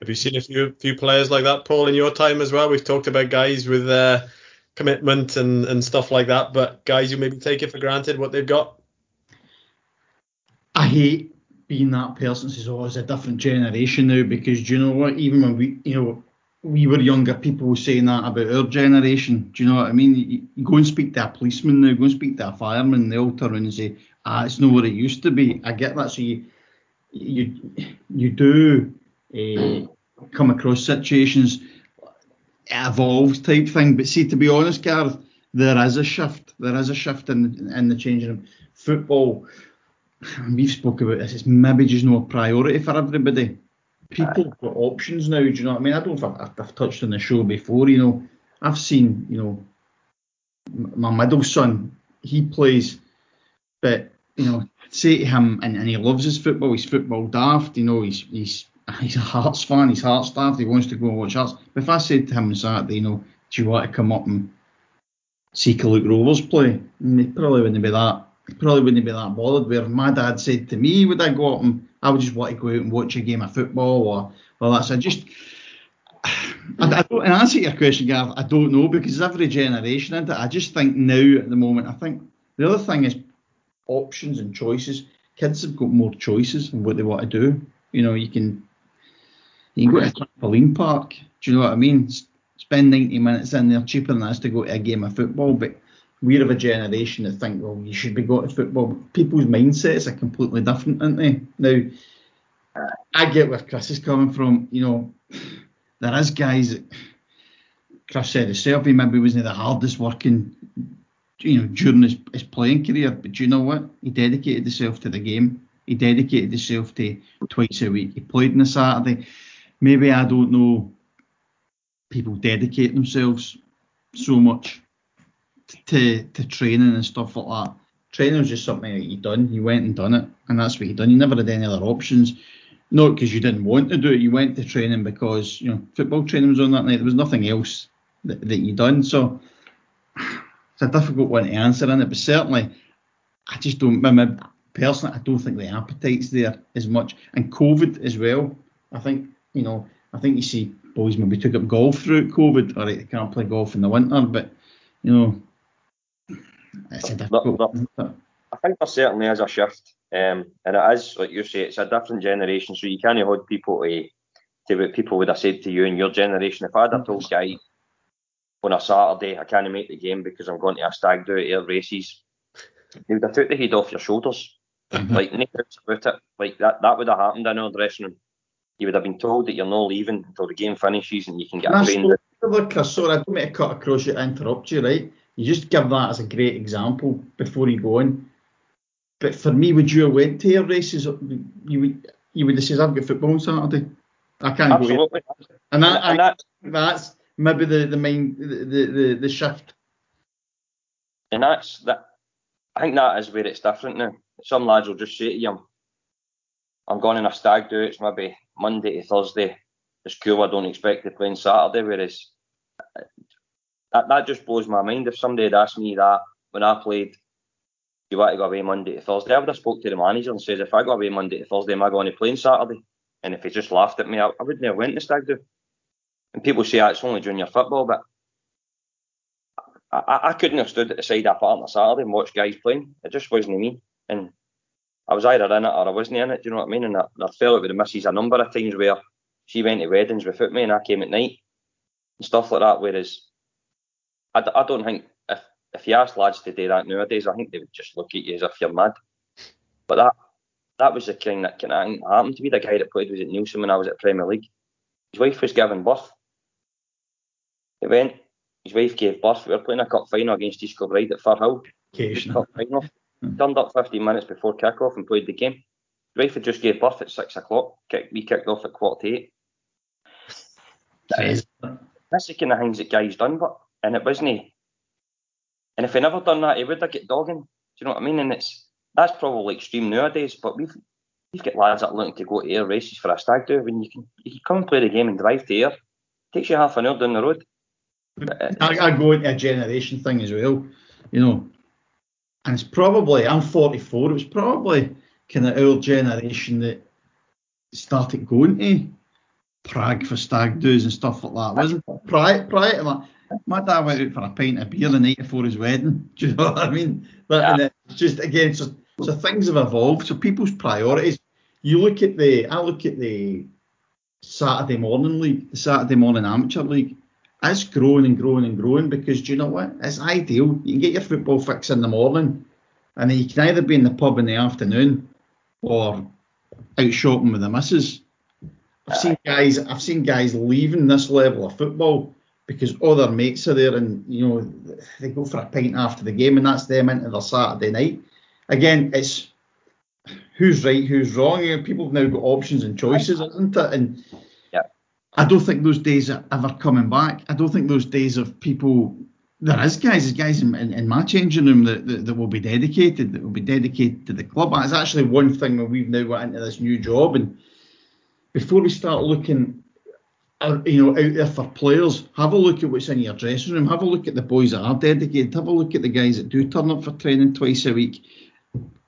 Have you seen a few few players like that, Paul, in your time as well? We've talked about guys with uh, commitment and, and stuff like that, but guys who maybe take it for granted what they've got? I hate being that person says, oh, it's a different generation now because do you know what? Even when we, you know, we were younger, people were saying that about our generation. Do you know what I mean? You, go and speak to a policeman now, go and speak to a fireman, they'll turn and say, ah, it's not what it used to be. I get that. So you, you, you do uh, come across situations, it evolves type thing. But see, to be honest, Gareth, there is a shift. There is a shift in in the changing room. Football, we've spoke about this. It's maybe just not a priority for everybody. People have got options now. Do you know what I mean? I don't know if I've, I've touched on the show before. You know, I've seen you know my middle son. He plays, but you know, say to him, and, and he loves his football. He's football daft. You know, he's he's he's a Hearts fan. He's Hearts daft. He wants to go and watch Hearts. But if I said to him on Saturday, you know, do you want to come up and see Luke Rovers play? And he probably wouldn't be that. Probably wouldn't be that bothered. Where my dad said to me, would I go up and I would just want to go out and watch a game of football or well, that's I just. I, I don't, and answer your question, Gareth, I don't know because every generation it. I just think now at the moment, I think the other thing is options and choices. Kids have got more choices in what they want to do. You know, you can you can go to a trampoline park. Do you know what I mean? Spend 90 minutes in there cheaper than that's to go to a game of football. But we're of a generation that think, well, you should be going to football. People's mindsets are completely different, aren't they? Now, I get where Chris is coming from. You know, there is guys that Chris said himself, he maybe wasn't the hardest working, you know, during his, his playing career. But you know what? He dedicated himself to the game. He dedicated himself to twice a week. He played on a Saturday. Maybe I don't know. People dedicate themselves so much to to training and stuff like that. Training was just something that you done. You went and done it, and that's what you done. You never had any other options. Not because you didn't want to do it. You went to training because you know football training was on that night. There was nothing else that, that you done. So it's a difficult one to answer in it, but certainly I just don't. I personally, I don't think the appetite's there as much. And COVID as well. I think you know. I think you see boys maybe took up golf throughout COVID. All right, they can't play golf in the winter, but you know it's a difficult. I think there certainly is a shift, um, and it is like you say, it's a different generation. So you can't hold people to to what people would have said to you in your generation. If I had told guy on a Saturday I can't make the game because I'm going to a stag do at Ayr races, they would have took the head off your shoulders. Mm-hmm. Like no about it. Like that that would have happened in our dressing room. You would have been told that you're not leaving until the game finishes and you can get a train. Chris, sorry, I don't mean to cut across you, interrupt you, right? You just give that as a great example before you go on. But for me, would you have went to Ayr races? You would you would have said I've got football on Saturday. I can't Absolutely. go. And, that, and that, that's maybe the the main the, the the shift. And that's that. I think that is where it's different now. Some lads will just say to you, "I'm going in a stag do. It's maybe Monday to Thursday. It's cool. I don't expect to play on Saturday." Whereas that, that just blows my mind. If somebody had asked me that when I played, you want to go away Monday to Thursday, I would have spoke to the manager and said, if I go away Monday to Thursday, am I going to play on Saturday? And if he just laughed at me, I, I wouldn't have went to Stag Do. And people say, oh, it's only junior football, but I, I, couldn't have stood at the side of a part on Saturday and watched guys playing. It just wasn't me. And I was either in it or I wasn't in it. Do you know what I mean? And I, I felt it with the missus a number of times where she went to weddings without me and I came at night and stuff like that. Whereas I, I don't think if if you ask lads to do that nowadays, I think they would just look at you as if you're mad. But that that was the thing that kind of happened to me. The guy that played was at Neilston when I was at Premier League. His wife was giving birth. He went. His wife gave birth. We were playing a cup final against East Kilbride at Firhill. Cup final. Hmm. Turned up 15 minutes before kick-off and played the game. His wife had just gave birth at six o'clock. We kicked off at quarter to eight. That is, that's the kind of things that guys done, but and it wasn't. And if he never done that, he would have get dogging. Do you know what I mean? And it's that's probably extreme nowadays. But we've we've got lads that are looking to go to Ayr races for a stag do when you can you can come and play the game and drive to Ayr. It takes you half an hour down the road. I, I go into a generation thing as well, you know. And it's probably I'm 44. It was probably kind of our generation that started going to Prague for stag do's and stuff like that, wasn't? Prior, prior to that, my dad went out for a pint of beer the night before his wedding. Do you know what I mean? But yeah. Uh, it's just again, so, so things have evolved. So people's priorities. You look at the, I look at the Saturday morning league, the Saturday morning amateur league. It's growing and growing and growing because do you know what? It's ideal. You can get your football fix in the morning, and then you can either be in the pub in the afternoon or out shopping with the missus. I've uh, seen guys. I've seen guys leaving this level of football because all their mates are there, and you know they go for a pint after the game, and that's them into their Saturday night. Again, it's who's right, who's wrong. You know, people have now got options and choices, isn't it? And yeah. I don't think those days are ever coming back. I don't think those days of people. There is guys, there's guys in, in, in my changing room that, that, that will be dedicated, that will be dedicated to the club. That's actually one thing when we've now got into this new job. And before we start looking, uh, you know, out there for players, have a look at what's in your dressing room. Have a look at the boys that are dedicated. Have a look at the guys that do turn up for training twice a week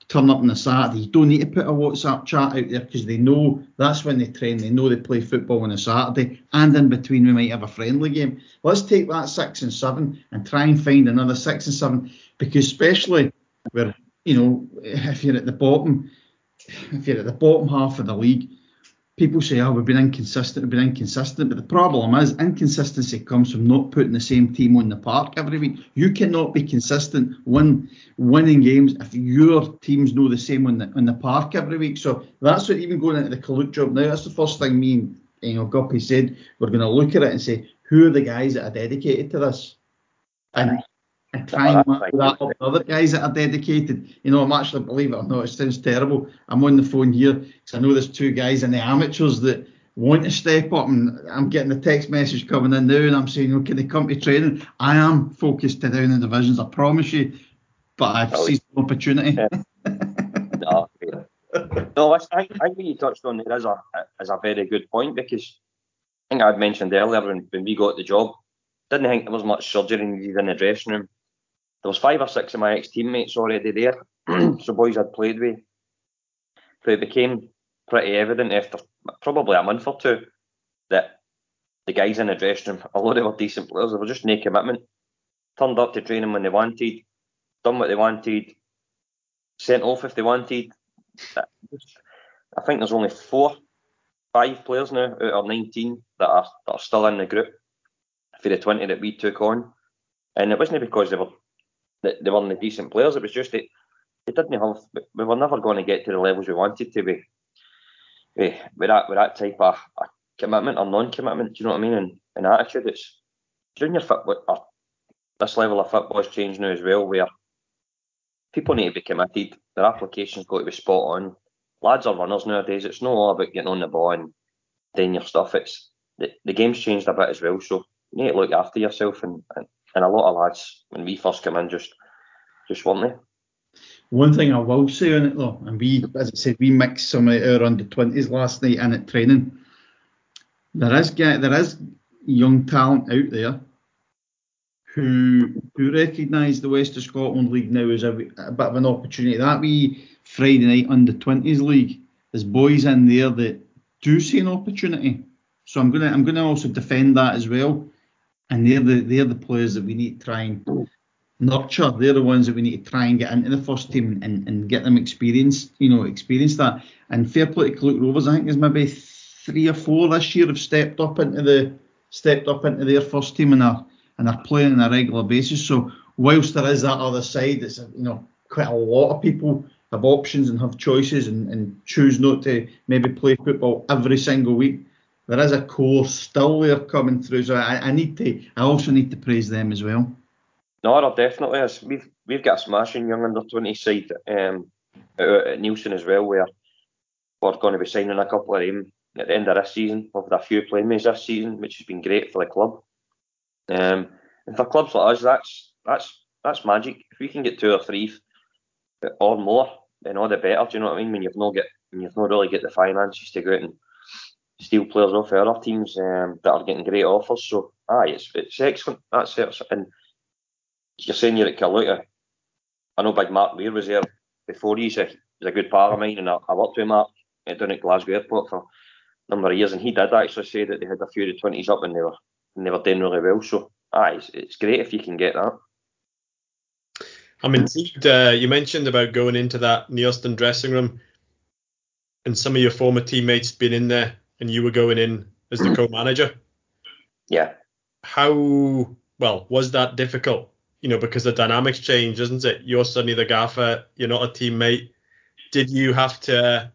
turn up on a Saturday. You don't need to put a WhatsApp chat out there because they know that's when they train. They know they play football on a Saturday, and in between we might have a friendly game. Let's take that six and seven and try and find another six and seven because especially where you know if you're at the bottom, if you're at the bottom half of the league, people say, oh, we've been inconsistent, we've been inconsistent. But the problem is, inconsistency comes from not putting the same team on the park every week. You cannot be consistent win, winning games if your teams know the same on the, on the park every week. So that's what even going into the Carluke job now, that's the first thing me and you know, Guppy said. We're going to look at it and say, who are the guys that are dedicated to this? And and try and match that up other guys that are dedicated. You know, I'm actually, believe it or not, it sounds terrible. I'm on the phone here because I know there's two guys in the amateurs that want to step up, and I'm getting the text message coming in now, and I'm saying, oh, can they come to training? I am focused to down the divisions, I promise you, but I've oh, seized the opportunity. Yeah. no, no, I think, I think what you touched on there is a, is a very good point because I think I'd mentioned earlier when, when we got the job, didn't think there was much surgery needed in the dressing room there was five or six of my ex-teammates already there, so boys I'd played with. But it became pretty evident after probably a month or two that the guys in the dressing room, although they were decent players, there was just no commitment. Turned up to training when they wanted, done what they wanted, sent off if they wanted. I think there's only four, five players now out of 19 that are that are still in the group for the 20 that we took on. And it wasn't because they were they weren't the decent players. It was just that they didn't have. We were never going to get to the levels we wanted to be. With, with that with that type of commitment or non-commitment, do you know what I mean? And, attitude, it's junior football. Uh, this level of football has changed now as well, where people need to be committed. Their application's got to be spot on. Lads are runners nowadays. It's not all about getting on the ball and doing your stuff. It's the, the game's changed a bit as well, so you need to look after yourself and, and and a lot of lads when we first come in just just weren't. One thing I will say on it though, and we, as I said, we mixed some of our under twenties last night in at training. There is there is young talent out there who who recognise the West of Scotland League now as a, a bit of an opportunity. That wee Friday night under twenties league, there's boys in there that do see an opportunity. So I'm gonna I'm gonna also defend that as well and they're the they're the players that we need to try and nurture. They're the ones that we need to try and get into the first team and, and get them experience, you know, experience that. And fair play to Luke Rovers, I think there's maybe three or four this year have stepped up into the stepped up into their first team and are and are playing on a regular basis. So whilst there is that other side, it's you know quite a lot of people have options and have choices and, and choose not to maybe play football every single week there is a core still there coming through. So I, I need to, I also need to praise them as well. No, there definitely is. We've we've got a smashing young under 20 side um, at Neilston as well, where we're going to be signing a couple of them at the end of this season. We've had a few playmates this season, which has been great for the club. Um, and for clubs like us, that's that's that's magic. If we can get two or three or more, then all the better. Do you know what I mean? When you've not get when you've not really get the finances to go out and steal players off other teams um, that are getting great offers. So, aye, it's, it's excellent. That's it. And you're saying you're at Carluke. I know Big Mark Weir was there before. He's a, he's a good pal of mine, and I, I worked with Mark uh, down at Glasgow Airport for a number of years, and he did actually say that they had a few of the twenties up and they were and they were doing really well. So, aye, it's, it's great if you can get that. I'm intrigued. Uh, you mentioned about going into that Neilston dressing room, and some of your former teammates been in there and you were going in as the mm. co-manager. Yeah. How well was that difficult? You know, because the dynamics change, doesn't it? You're suddenly the gaffer. You're not a teammate. Did you have to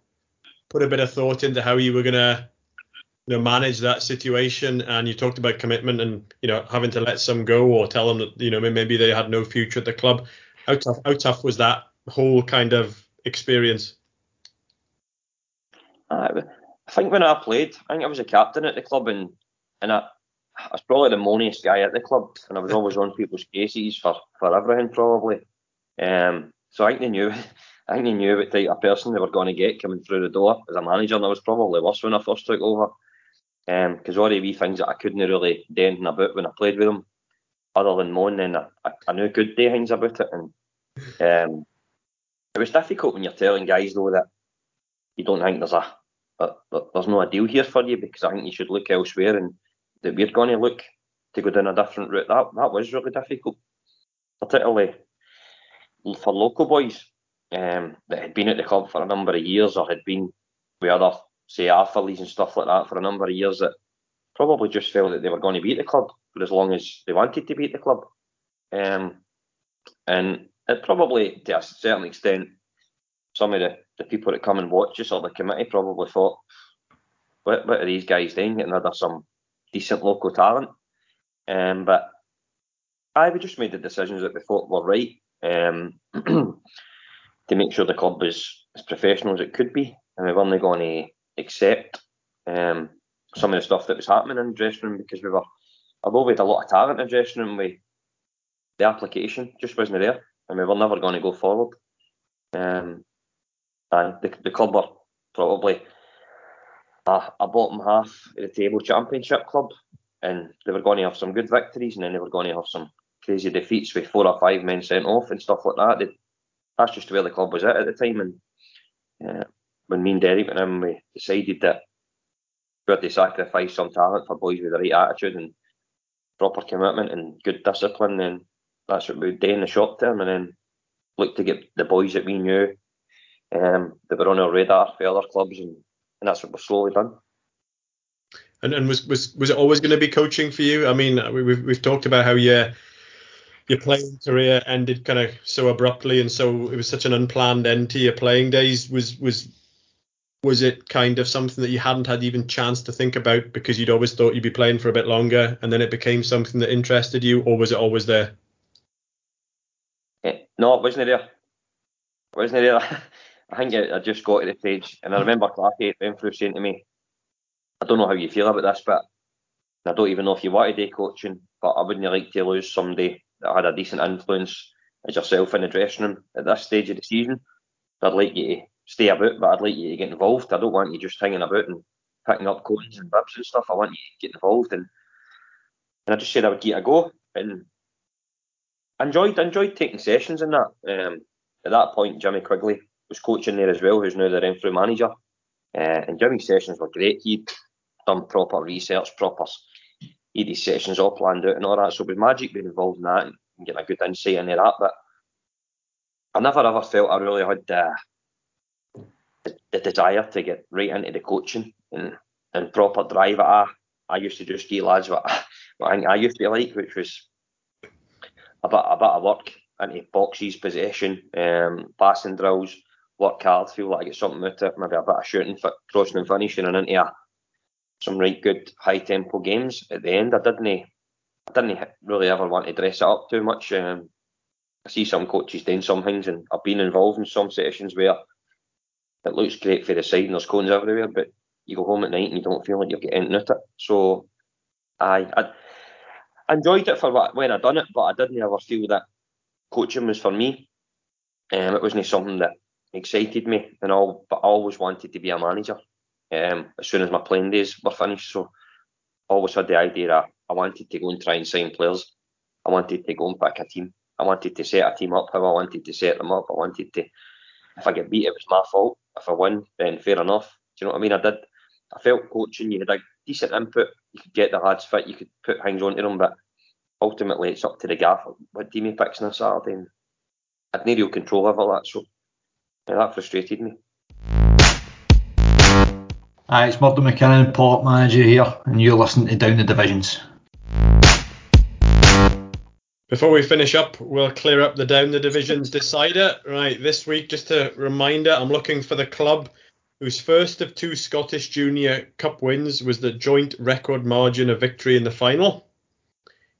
put a bit of thought into how you were gonna you know manage that situation? And you talked about commitment and you know having to let some go or tell them that you know maybe they had no future at the club. How tough how tough was that whole kind of experience? Uh, I think when I played, I think I was a captain at the club, and and I, I was probably the moaniest guy at the club, and I was always on people's cases for, for everything probably. Um, so I think they knew, I think they knew what type of person they were going to get coming through the door as a manager, and I was probably worse when I first took over. Because um, all the wee things that I couldn't really do about when I played with them, other than moan, and I, I knew good things about it, and um, it was difficult when you're telling guys though that you don't think there's a there's no a deal here for you because I think you should look elsewhere and that we're going to look to go down a different route. That that was really difficult, particularly for local boys um, that had been at the club for a number of years or had been with other, say, athletes and stuff like that for a number of years that probably just felt that they were going to be at the club for as long as they wanted to be at the club. Um, and it probably, to a certain extent, some of the, the people that come and watch us or the committee probably thought, what, what are these guys doing? Rid of some decent local talent. Um, but I we just made the decisions that we thought were right um, to make sure the club was as professional as it could be, and we weren't going to accept um, some of the stuff that was happening in the dressing room because we were, although we had a lot of talent in the dressing room, we the application just wasn't there, and we were never going to go forward. Um, and the, the club were probably a, a bottom half of the table championship club, and they were going to have some good victories, and then they were going to have some crazy defeats with four or five men sent off and stuff like that. They, that's just where the club was at at the time. And uh, when me and Derek went in, we decided that we had to sacrifice some talent for boys with the right attitude and proper commitment and good discipline. And that's what we would do in the short term. And then look to get the boys that we knew um, that were on our radar for other clubs. And, and that's what we've slowly done. And, and was, was was it always going to be coaching for you? I mean, we've we've talked about how you your playing career ended kind of so abruptly, and so it was such an unplanned end to your playing days. Was was was it kind of something that you hadn't had even chance to think about because you'd always thought you'd be playing for a bit longer, and then it became something that interested you, or was it always there? Eh, no, it wasn't there. It wasn't there. I think I just got to the stage, and I remember Clarky went through saying to me, "I don't know how you feel about this, but I don't even know if you want to do coaching, but I wouldn't like to lose somebody that had a decent influence as yourself in the dressing room at this stage of the season. I'd like you to stay about, but I'd like you to get involved. I don't want you just hanging about and picking up coins and bibs and stuff. I want you to get involved. And, and I just said I would give it a go. And enjoyed enjoyed taking sessions in that. Um, at that point, Jimmy Quigley was coaching there as well, who's now the Renfrew manager. Uh, and Jimmy's sessions were great. He'd done proper research, proper he had sessions all planned out and all that. So with Magic being involved in that and getting a good insight into that, but I never ever felt I really had the, the, the desire to get right into the coaching and, and proper drive it. I, I used to just give lads what, what I, I used to like, which was a bit, a bit of work into boxes, possession, um, passing drills, work hard, feel like I get something out of it, maybe a bit of shooting, crossing and finishing, and into a some right good high tempo games at the end. I didn't I didn't really ever want to dress it up too much. Um, I see some coaches doing some things, and I've been involved in some sessions where it looks great for the side and there's cones everywhere, but you go home at night and you don't feel like you're getting into it. So I, I enjoyed it for what, when I done it, but I didn't ever feel that coaching was for me. Um, it wasn't something that excited me, and all, but I always wanted to be a manager um, as soon as my playing days were finished. So I always had the idea that I wanted to go and try and sign players. I wanted to go and pick a team. I wanted to set a team up how I wanted to set them up. I wanted to, if I get beat, it was my fault. If I win, then fair enough. Do you know what I mean? I did. I felt coaching, you had a decent input. You could get the lads fit. You could put things onto them, but ultimately it's up to the gaffer what team he picks on a Saturday. And I had no real control over that, so yeah, that frustrated me. Hi, it's Murdo McKinnon, Port Manager here, and you're listening to Down the Divisions. Before we finish up, we'll clear up the Down the Divisions decider. Right, this week, just a reminder, I'm looking for the club whose first of two Scottish Junior Cup wins was the joint record margin of victory in the final.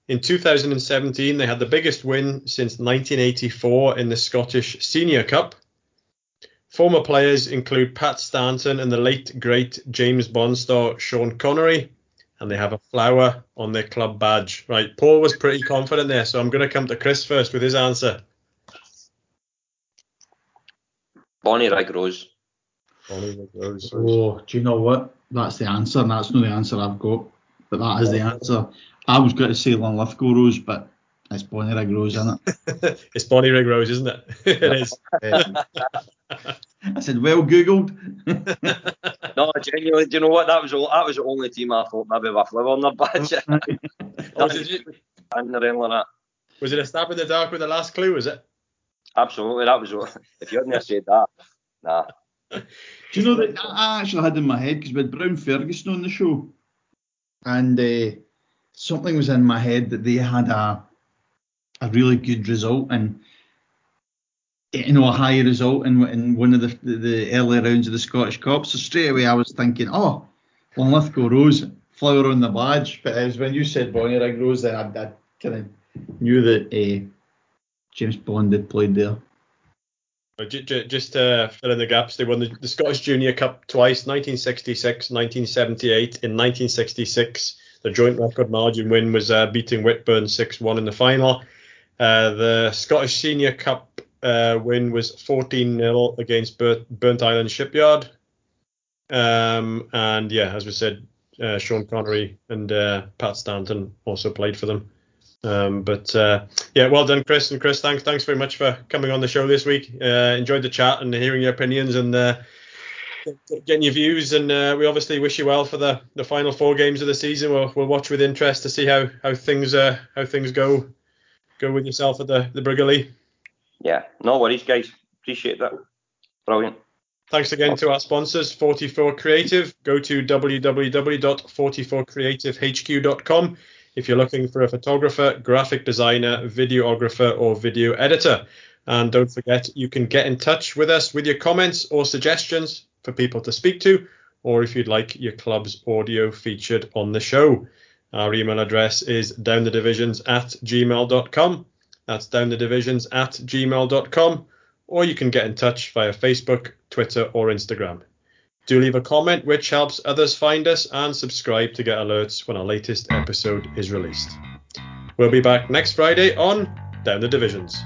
In 2017, they had the biggest win since 1984 in the Scottish Senior Cup. Former players include Pat Stanton and the late great James Bond star Sean Connery, and they have a flower on their club badge. Right, Paul was pretty confident there, so I'm going to come to Chris first with his answer. Bonnyrigg Rose. Bonnie Rose. Oh, do you know what? That's the answer, and that's not the answer I've got. But that is the answer. I was going to say Linlithgow Rose, but it's Bonnyrigg Rose, isn't it? it's Bonnyrigg Rose, isn't it? it is. I said, well googled. no, genuinely, do you know what? That was that was the only team I thought maybe with a flower on their badge. oh, did you, and anything like that. Was it a stab in the dark with the last clue? Was it? Absolutely, that was. If you hadn't said that, nah. Do you know that I actually had in my head because we had Brown Ferguson on the show, and uh, something was in my head that they had a a really good result and you know a high result in, in one of the, the, the early rounds of the Scottish Cup. So straight away I was thinking, oh, Linlithgow Rose, flower on the badge. But it was when you said Bonnyrigg Rose, then I, I kind of knew that uh, James Bond had played there. Just to fill in the gaps, they won the, the Scottish Junior Cup twice, 1966, 1978. In 1966, the joint record margin win was uh, beating Whitburn 6-1 in the final. Uh, the Scottish Senior Cup uh, win was 14-0 against Bur- Burntisland Shipyard. Um, and yeah, as we said, uh, Sean Connery and uh, Pat Stanton also played for them. Um, but uh, yeah, well done, Chris. And Chris, thanks thanks very much for coming on the show this week. Enjoyed the chat and hearing your opinions and getting your views. And we obviously wish you well for the, the final four games of the season. We'll, we'll watch with interest to see how how things how things go go with yourself at the the Brig o' Lea. Yeah, no worries, guys. Appreciate that. Brilliant. Thanks again to our sponsors, 44 Creative. Go to www.44creativehq.com if you're looking for a photographer, graphic designer, videographer, or video editor. And don't forget, you can get in touch with us with your comments or suggestions for people to speak to, or if you'd like your club's audio featured on the show. Our email address is downthedivisions at gmail.com. That's downthedivisions at gmail.com. Or you can get in touch via Facebook, Twitter, or Instagram. Do leave a comment, which helps others find us, and subscribe to get alerts when our latest episode is released. We'll be back next Friday on Down the Divisions.